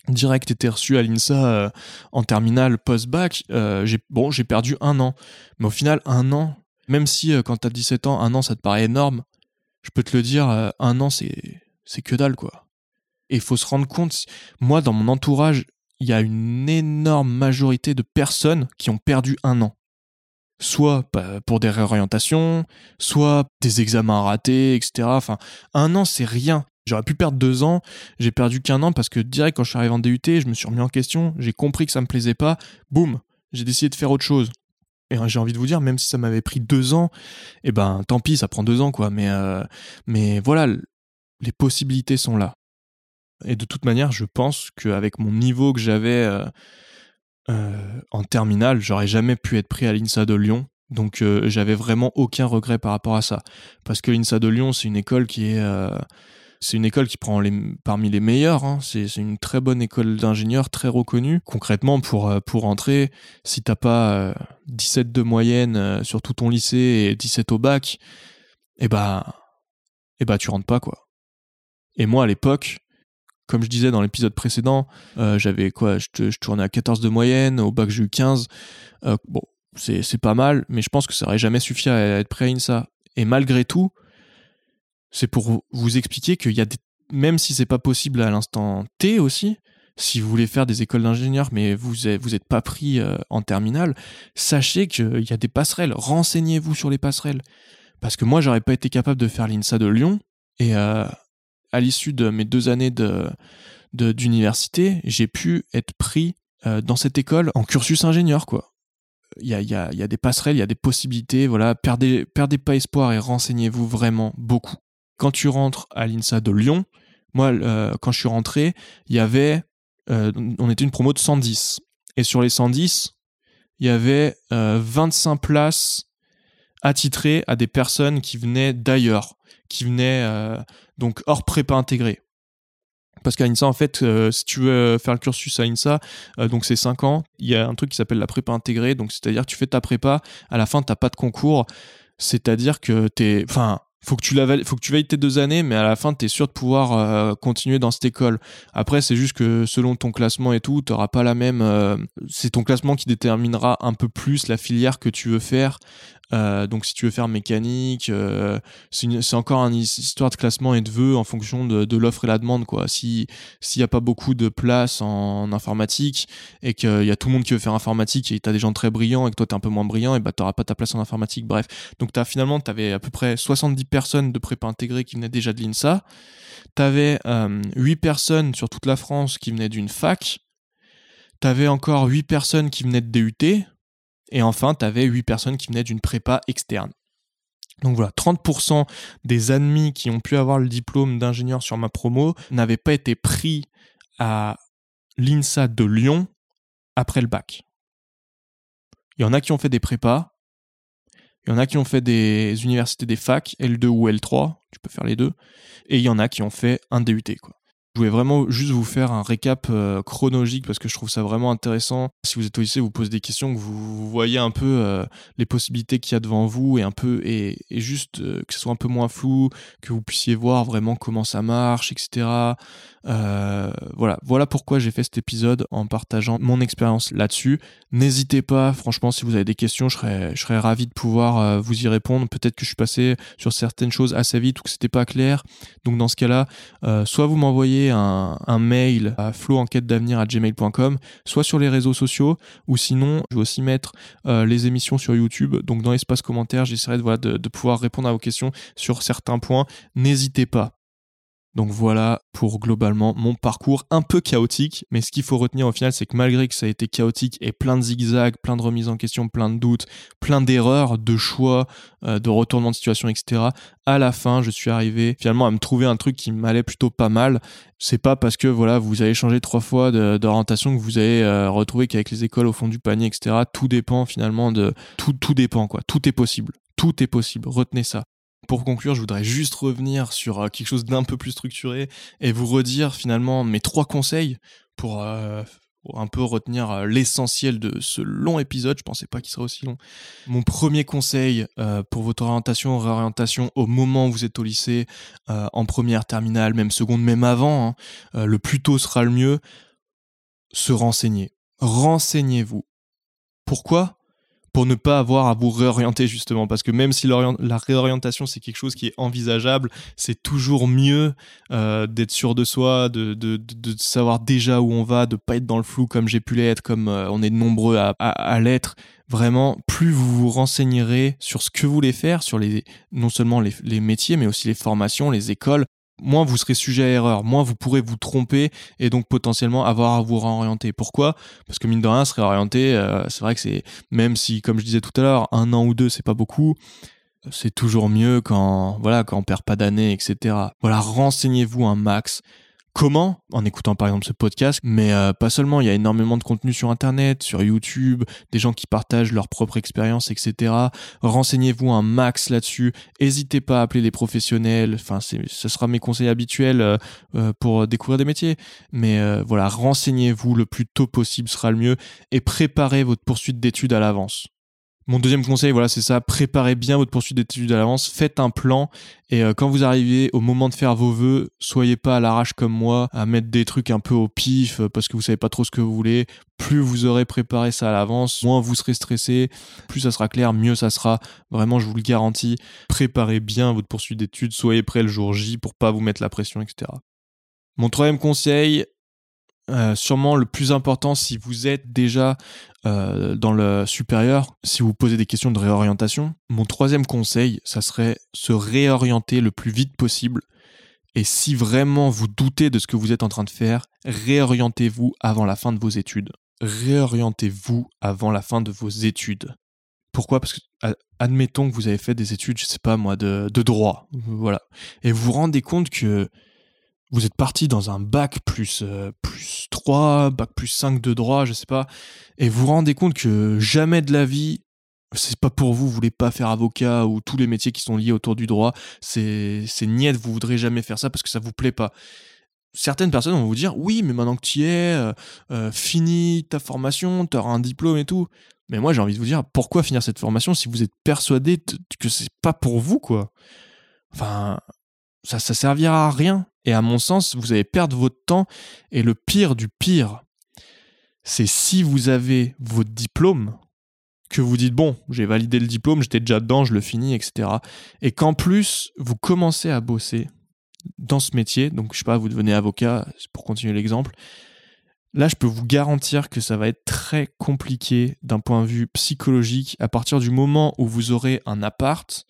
direct été reçu à l'INSA euh, en terminale post-bac, euh, j'ai bon, j'ai perdu un an. Mais au final, un an, même si euh, quand t'as 17 ans, un an, ça te paraît énorme, je peux te le dire, un an, c'est, c'est que dalle, quoi. Et il faut se rendre compte, moi, dans mon entourage, il y a une énorme majorité de personnes qui ont perdu un an. Soit bah, pour des réorientations, soit des examens ratés, etc. Enfin, un an, c'est rien J'aurais pu perdre deux ans, j'ai perdu qu'un an parce que direct quand je suis arrivé en DUT, je me suis remis en question, j'ai compris que ça me plaisait pas, boum, j'ai décidé de faire autre chose. Et j'ai envie de vous dire, même si ça m'avait pris deux ans, eh ben tant pis, ça prend deux ans quoi. Mais, euh, mais voilà, les possibilités sont là. Et de toute manière, je pense qu'avec mon niveau que j'avais euh, euh, en terminale, j'aurais jamais pu être pris à l'INSA de Lyon. Donc j'avais vraiment aucun regret par rapport à ça. Parce que l'INSA de Lyon, c'est une école qui est c'est une école qui prend parmi les meilleures. Hein. C'est, une très bonne école d'ingénieurs, très reconnue. Concrètement, pour, euh, pour entrer, si t'as pas 17 euh, de moyenne euh, sur tout ton lycée et 17 au bac, eh bah, eh bah, tu rentres pas, quoi. Et moi, à l'époque, comme je disais dans l'épisode précédent, j'avais quoi je, tournais à 14 de moyenne, au bac j'ai eu 15. bon, c'est, c'est pas mal, mais je pense que ça aurait jamais suffi à être prêt à INSA. Et malgré tout, c'est pour vous expliquer qu'il y a des... même si c'est pas possible à l'instant T aussi, si vous voulez faire des écoles d'ingénieurs mais vous êtes, vous êtes pas pris euh, en terminale, sachez qu'il y a des passerelles. Renseignez-vous sur les passerelles. Parce que moi, j'aurais pas été capable de faire l'INSA de Lyon et euh, à l'issue de mes deux années de, d'université, j'ai pu être pris euh, dans cette école en cursus ingénieur, quoi. Il y a, y, a, y a, des passerelles, il y a des possibilités, voilà, perdez, perdez pas espoir et renseignez-vous vraiment beaucoup quand tu rentres à l'INSA de Lyon, moi, euh, quand je suis rentré, il y avait, euh, on était une promo de 110. Et sur les 110, il y avait 25 euh, places attitrées à des personnes qui venaient d'ailleurs, qui venaient donc hors prépa intégrée. Parce qu'à l'INSA, en fait, si tu veux faire le cursus à l'INSA, donc c'est 5 ans, il y a un truc qui s'appelle la prépa intégrée. Donc c'est-à-dire que tu fais ta prépa, à la fin, tu n'as pas de concours. C'est-à-dire que tu es. Enfin, faut que tu la faut que tu valides tes deux années, mais à la fin, tu es sûr de pouvoir euh, continuer dans cette école. Après, c'est juste que selon ton classement et tout, tu n'auras pas la même. Euh, c'est ton classement qui déterminera un peu plus la filière que tu veux faire. Euh, donc si tu veux faire mécanique, euh, c'est encore une histoire de classement et de vœux en fonction de, l'offre et la demande. quoi. Si s'il n'y a pas beaucoup de place en, informatique et qu'il y a tout le monde qui veut faire informatique et tu as des gens très brillants et que toi tu es un peu moins brillant, et bah tu n'auras pas ta place en informatique. Bref, donc as, finalement tu avais à peu près 70 personnes de prépa intégrée qui venaient déjà de l'INSA. Tu avais euh, 8 personnes sur toute la France qui venaient d'une fac. Tu avais encore 8 personnes qui venaient de DUT et enfin, tu avais 8 personnes qui venaient d'une prépa externe. Donc voilà, 30% des admis qui ont pu avoir le diplôme d'ingénieur sur ma promo n'avaient pas été pris à l'INSA de Lyon après le bac. Il y en a qui ont fait des prépas, il y en a qui ont fait des universités des facs, L2 ou L3, tu peux faire les deux, et il y en a qui ont fait un DUT. Quoi. Je voulais vraiment juste vous faire un récap euh, chronologique parce que je trouve ça vraiment intéressant. Si vous êtes au lycée, vous posez des questions, que vous, voyez un peu euh, les possibilités qu'il y a devant vous et un peu et, juste euh, que ce soit un peu moins flou, que vous puissiez voir vraiment comment ça marche, etc. voilà, voilà pourquoi j'ai fait cet épisode en partageant mon expérience là-dessus. N'hésitez pas, franchement, si vous avez des questions, je serais, ravi de pouvoir vous y répondre. Peut-être que je suis passé sur certaines choses assez vite ou que c'était pas clair. Donc dans ce cas-là, soit vous m'envoyez un, mail à floenquête-d'avenir@gmail.com, soit sur les réseaux sociaux, ou sinon, je vais aussi mettre euh, les émissions sur YouTube. Donc dans l'espace commentaire, j'essaierai de, pouvoir répondre à vos questions sur certains points. N'hésitez pas. Donc voilà pour globalement mon parcours un peu chaotique, mais ce qu'il faut retenir au final, c'est que malgré que ça a été chaotique et plein de zigzags, plein de remises en question, plein de doutes, plein d'erreurs, de choix, euh, de retournement de situation, etc., à la fin, je suis arrivé finalement à me trouver un truc qui m'allait plutôt pas mal. C'est pas parce que voilà, vous avez changé trois fois d'orientation que vous avez euh, retrouvé qu'avec les écoles au fond du panier, etc., tout dépend finalement de... Tout, tout dépend, quoi. Tout est possible. Tout est possible. Retenez ça. Pour conclure, je voudrais juste revenir sur euh, quelque chose d'un peu plus structuré et vous redire finalement mes trois conseils pour, euh, un peu retenir euh, l'essentiel de ce long épisode. Je pensais pas qu'il serait aussi long. Mon premier conseil pour votre orientation, réorientation au moment où vous êtes au lycée, en première, terminale, même seconde, même avant, hein, le plus tôt sera le mieux. Se renseigner. Renseignez-vous. Pourquoi? Pour ne pas avoir à vous réorienter justement parce que même si la réorientation c'est quelque chose qui est envisageable c'est toujours mieux euh, d'être sûr de soi de, savoir déjà où on va de pas être dans le flou comme j'ai pu l'être comme euh, on est nombreux à, l'être. Vraiment plus vous vous renseignerez sur ce que vous voulez faire sur les non seulement les métiers mais aussi les formations les écoles moins vous serez sujet à erreur, moins vous pourrez vous tromper et donc potentiellement avoir à vous réorienter. Pourquoi? Parce que mine de rien, se réorienter, euh, c'est vrai que c'est même si, comme je disais tout à l'heure, un an ou deux, c'est pas beaucoup. C'est toujours mieux quand voilà quand on perd pas d'années, etc. Voilà, renseignez-vous un max. Comment En écoutant par exemple ce podcast, mais euh, pas seulement, il y a énormément de contenu sur Internet, sur YouTube, des gens qui partagent leur propre expérience, etc. Renseignez-vous un max là-dessus. N'hésitez pas à appeler les professionnels. Enfin, ce sera mes conseils habituels euh, euh, pour découvrir des métiers. Mais voilà, renseignez-vous le plus tôt possible sera le mieux et préparez votre poursuite d'études à l'avance. Mon deuxième conseil, voilà, c'est ça. Préparez bien votre poursuite d'études à l'avance. Faites un plan. Et euh, quand vous arrivez au moment de faire vos vœux, soyez pas à l'arrache comme moi, à mettre des trucs un peu au pif euh, parce que vous savez pas trop ce que vous voulez. Plus vous aurez préparé ça à l'avance, moins vous serez stressé, plus ça sera clair, mieux ça sera. Vraiment, je vous le garantis. Préparez bien votre poursuite d'études. Soyez prêt le jour J pour pas vous mettre la pression, etc. Mon troisième conseil, euh, sûrement le plus important si vous êtes déjà euh, dans le supérieur, si vous posez des questions de réorientation. Mon troisième conseil, ça serait se réorienter le plus vite possible. Et si vraiment vous doutez de ce que vous êtes en train de faire, réorientez-vous avant la fin de vos études. Réorientez-vous avant la fin de vos études. Pourquoi? Parce que admettons que vous avez fait des études, je sais pas moi, de, de droit, voilà, et vous vous rendez compte que vous êtes parti dans un bac plus, euh, plus 3, bac plus 5 de droit, je sais pas, et vous vous rendez compte que jamais de la vie, c'est pas pour vous, vous voulez pas faire avocat ou tous les métiers qui sont liés autour du droit, c'est, niette, vous voudrez jamais faire ça parce que ça vous plaît pas. Certaines personnes vont vous dire oui, mais maintenant que tu y es, euh, euh, finis ta formation, tu auras un diplôme et tout. Mais moi, j'ai envie de vous dire pourquoi finir cette formation si vous êtes persuadé que c'est pas pour vous, quoi? Enfin, ça, ça servira à rien. Et à mon sens, vous allez perdre votre temps. Et le pire du pire, c'est si vous avez votre diplôme, que vous dites, bon, j'ai validé le diplôme, j'étais déjà dedans, je le finis, etc. Et qu'en plus, vous commencez à bosser dans ce métier, donc je sais pas, vous devenez avocat, pour continuer l'exemple, là, je peux vous garantir que ça va être très compliqué d'un point de vue psychologique à partir du moment où vous aurez un appart,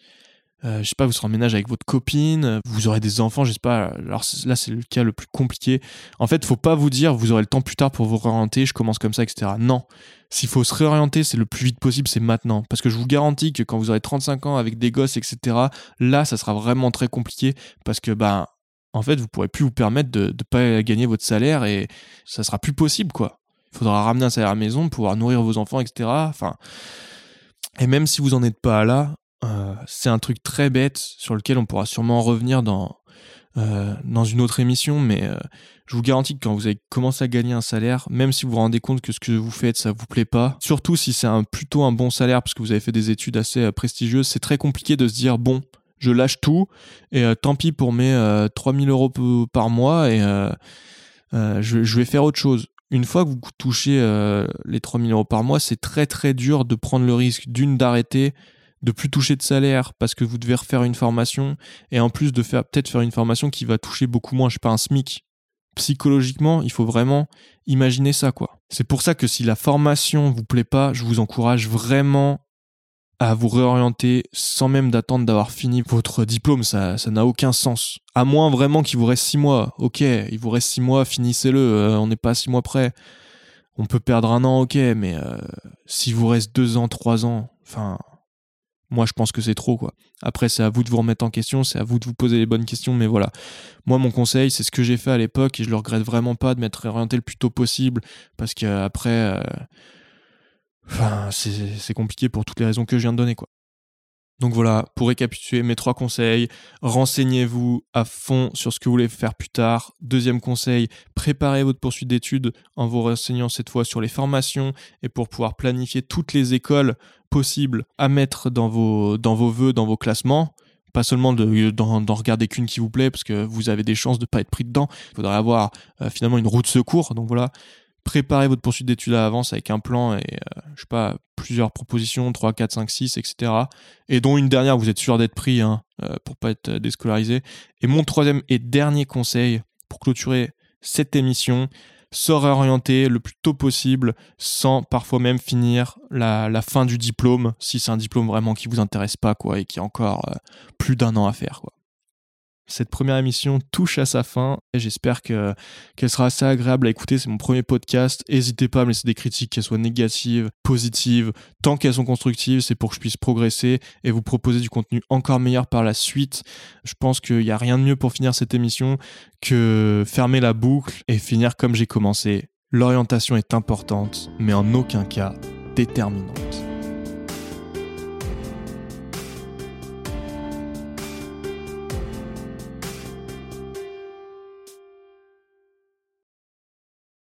euh, je sais pas, vous serez en ménage avec votre copine, vous aurez des enfants, je sais pas. Alors là, c'est le cas le plus compliqué. En fait, faut pas vous dire, vous aurez le temps plus tard pour vous réorienter, je commence comme ça, etc. Non. S'il faut se réorienter, c'est le plus vite possible, c'est maintenant. Parce que je vous garantis que quand vous aurez 35 ans avec des gosses, etc., là, ça sera vraiment très compliqué parce que, bah, en fait, vous pourrez plus vous permettre de ne pas gagner votre salaire et ça sera plus possible, quoi. Il faudra ramener un salaire à la maison, pouvoir nourrir vos enfants, etc. Enfin, et même si vous en êtes pas là, euh, c'est un truc très bête sur lequel on pourra sûrement revenir dans, euh, dans une autre émission, mais euh, je vous garantis que quand vous avez commencé à gagner un salaire, même si vous vous rendez compte que ce que vous faites, ça vous plaît pas, surtout si c'est plutôt un bon salaire parce que vous avez fait des études assez prestigieuses, c'est très compliqué de se dire bon, je lâche tout et tant pis pour mes 3000 euros par mois et je, je, vais faire autre chose. Une fois que vous touchez les 3000 euros par mois, c'est très très dur de prendre le risque d'une d'arrêter de plus toucher de salaire parce que vous devez refaire une formation et en plus de faire peut-être faire une formation qui va toucher beaucoup moins, je sais pas, un SMIC. Psychologiquement, il faut vraiment imaginer ça, quoi. C'est pour ça que si la formation vous plaît pas, je vous encourage vraiment à vous réorienter sans même d'attendre d'avoir fini votre diplôme, ça, ça n'a aucun sens. À moins vraiment qu'il vous reste six mois. Ok, il vous reste six mois, finissez-le, euh, on n'est pas six mois près. On peut perdre un an, ok, mais euh, si vous reste deux ans, trois ans, enfin, moi, je pense que c'est trop, quoi. Après, c'est à vous de vous remettre en question, c'est à vous de vous poser les bonnes questions, mais voilà. Moi, mon conseil, c'est ce que j'ai fait à l'époque et je le regrette vraiment pas de m'être orienté le plus tôt possible parce qu'après, euh, c'est compliqué pour toutes les raisons que je viens de donner, quoi. Donc voilà, pour récapituler mes trois conseils, renseignez-vous à fond sur ce que vous voulez faire plus tard. Deuxième conseil, préparez votre poursuite d'études en vous renseignant cette fois sur les formations et pour pouvoir planifier toutes les écoles possibles à mettre dans vos, dans vœux, dans vos classements. Pas seulement d'en regarder qu'une qui vous plaît parce que vous avez des chances de ne pas être pris dedans. Il faudrait avoir euh, finalement une route de secours. Donc voilà, préparez votre poursuite d'études à l'avance avec un plan et, euh, je sais pas, plusieurs propositions, 3, 4, 5, 6, etc. Et dont une dernière, vous êtes sûr d'être pris hein, euh, pour pas être euh, déscolarisé. Et mon troisième et dernier conseil pour clôturer cette émission, se réorienter le plus tôt possible sans parfois même finir la, fin du diplôme si c'est un diplôme vraiment qui vous intéresse pas quoi et qui a encore plus d'un an à faire quoi. Cette première émission touche à sa fin et j'espère que qu'elle sera assez agréable à écouter. C'est mon premier podcast. N'hésitez pas à me laisser des critiques, qu'elles soient négatives, positives, tant qu'elles sont constructives, c'est pour que je puisse progresser et vous proposer du contenu encore meilleur par la suite. Je pense qu'il n'y a rien de mieux pour finir cette émission que fermer la boucle et finir comme j'ai commencé. L'orientation est importante, mais en aucun cas déterminante.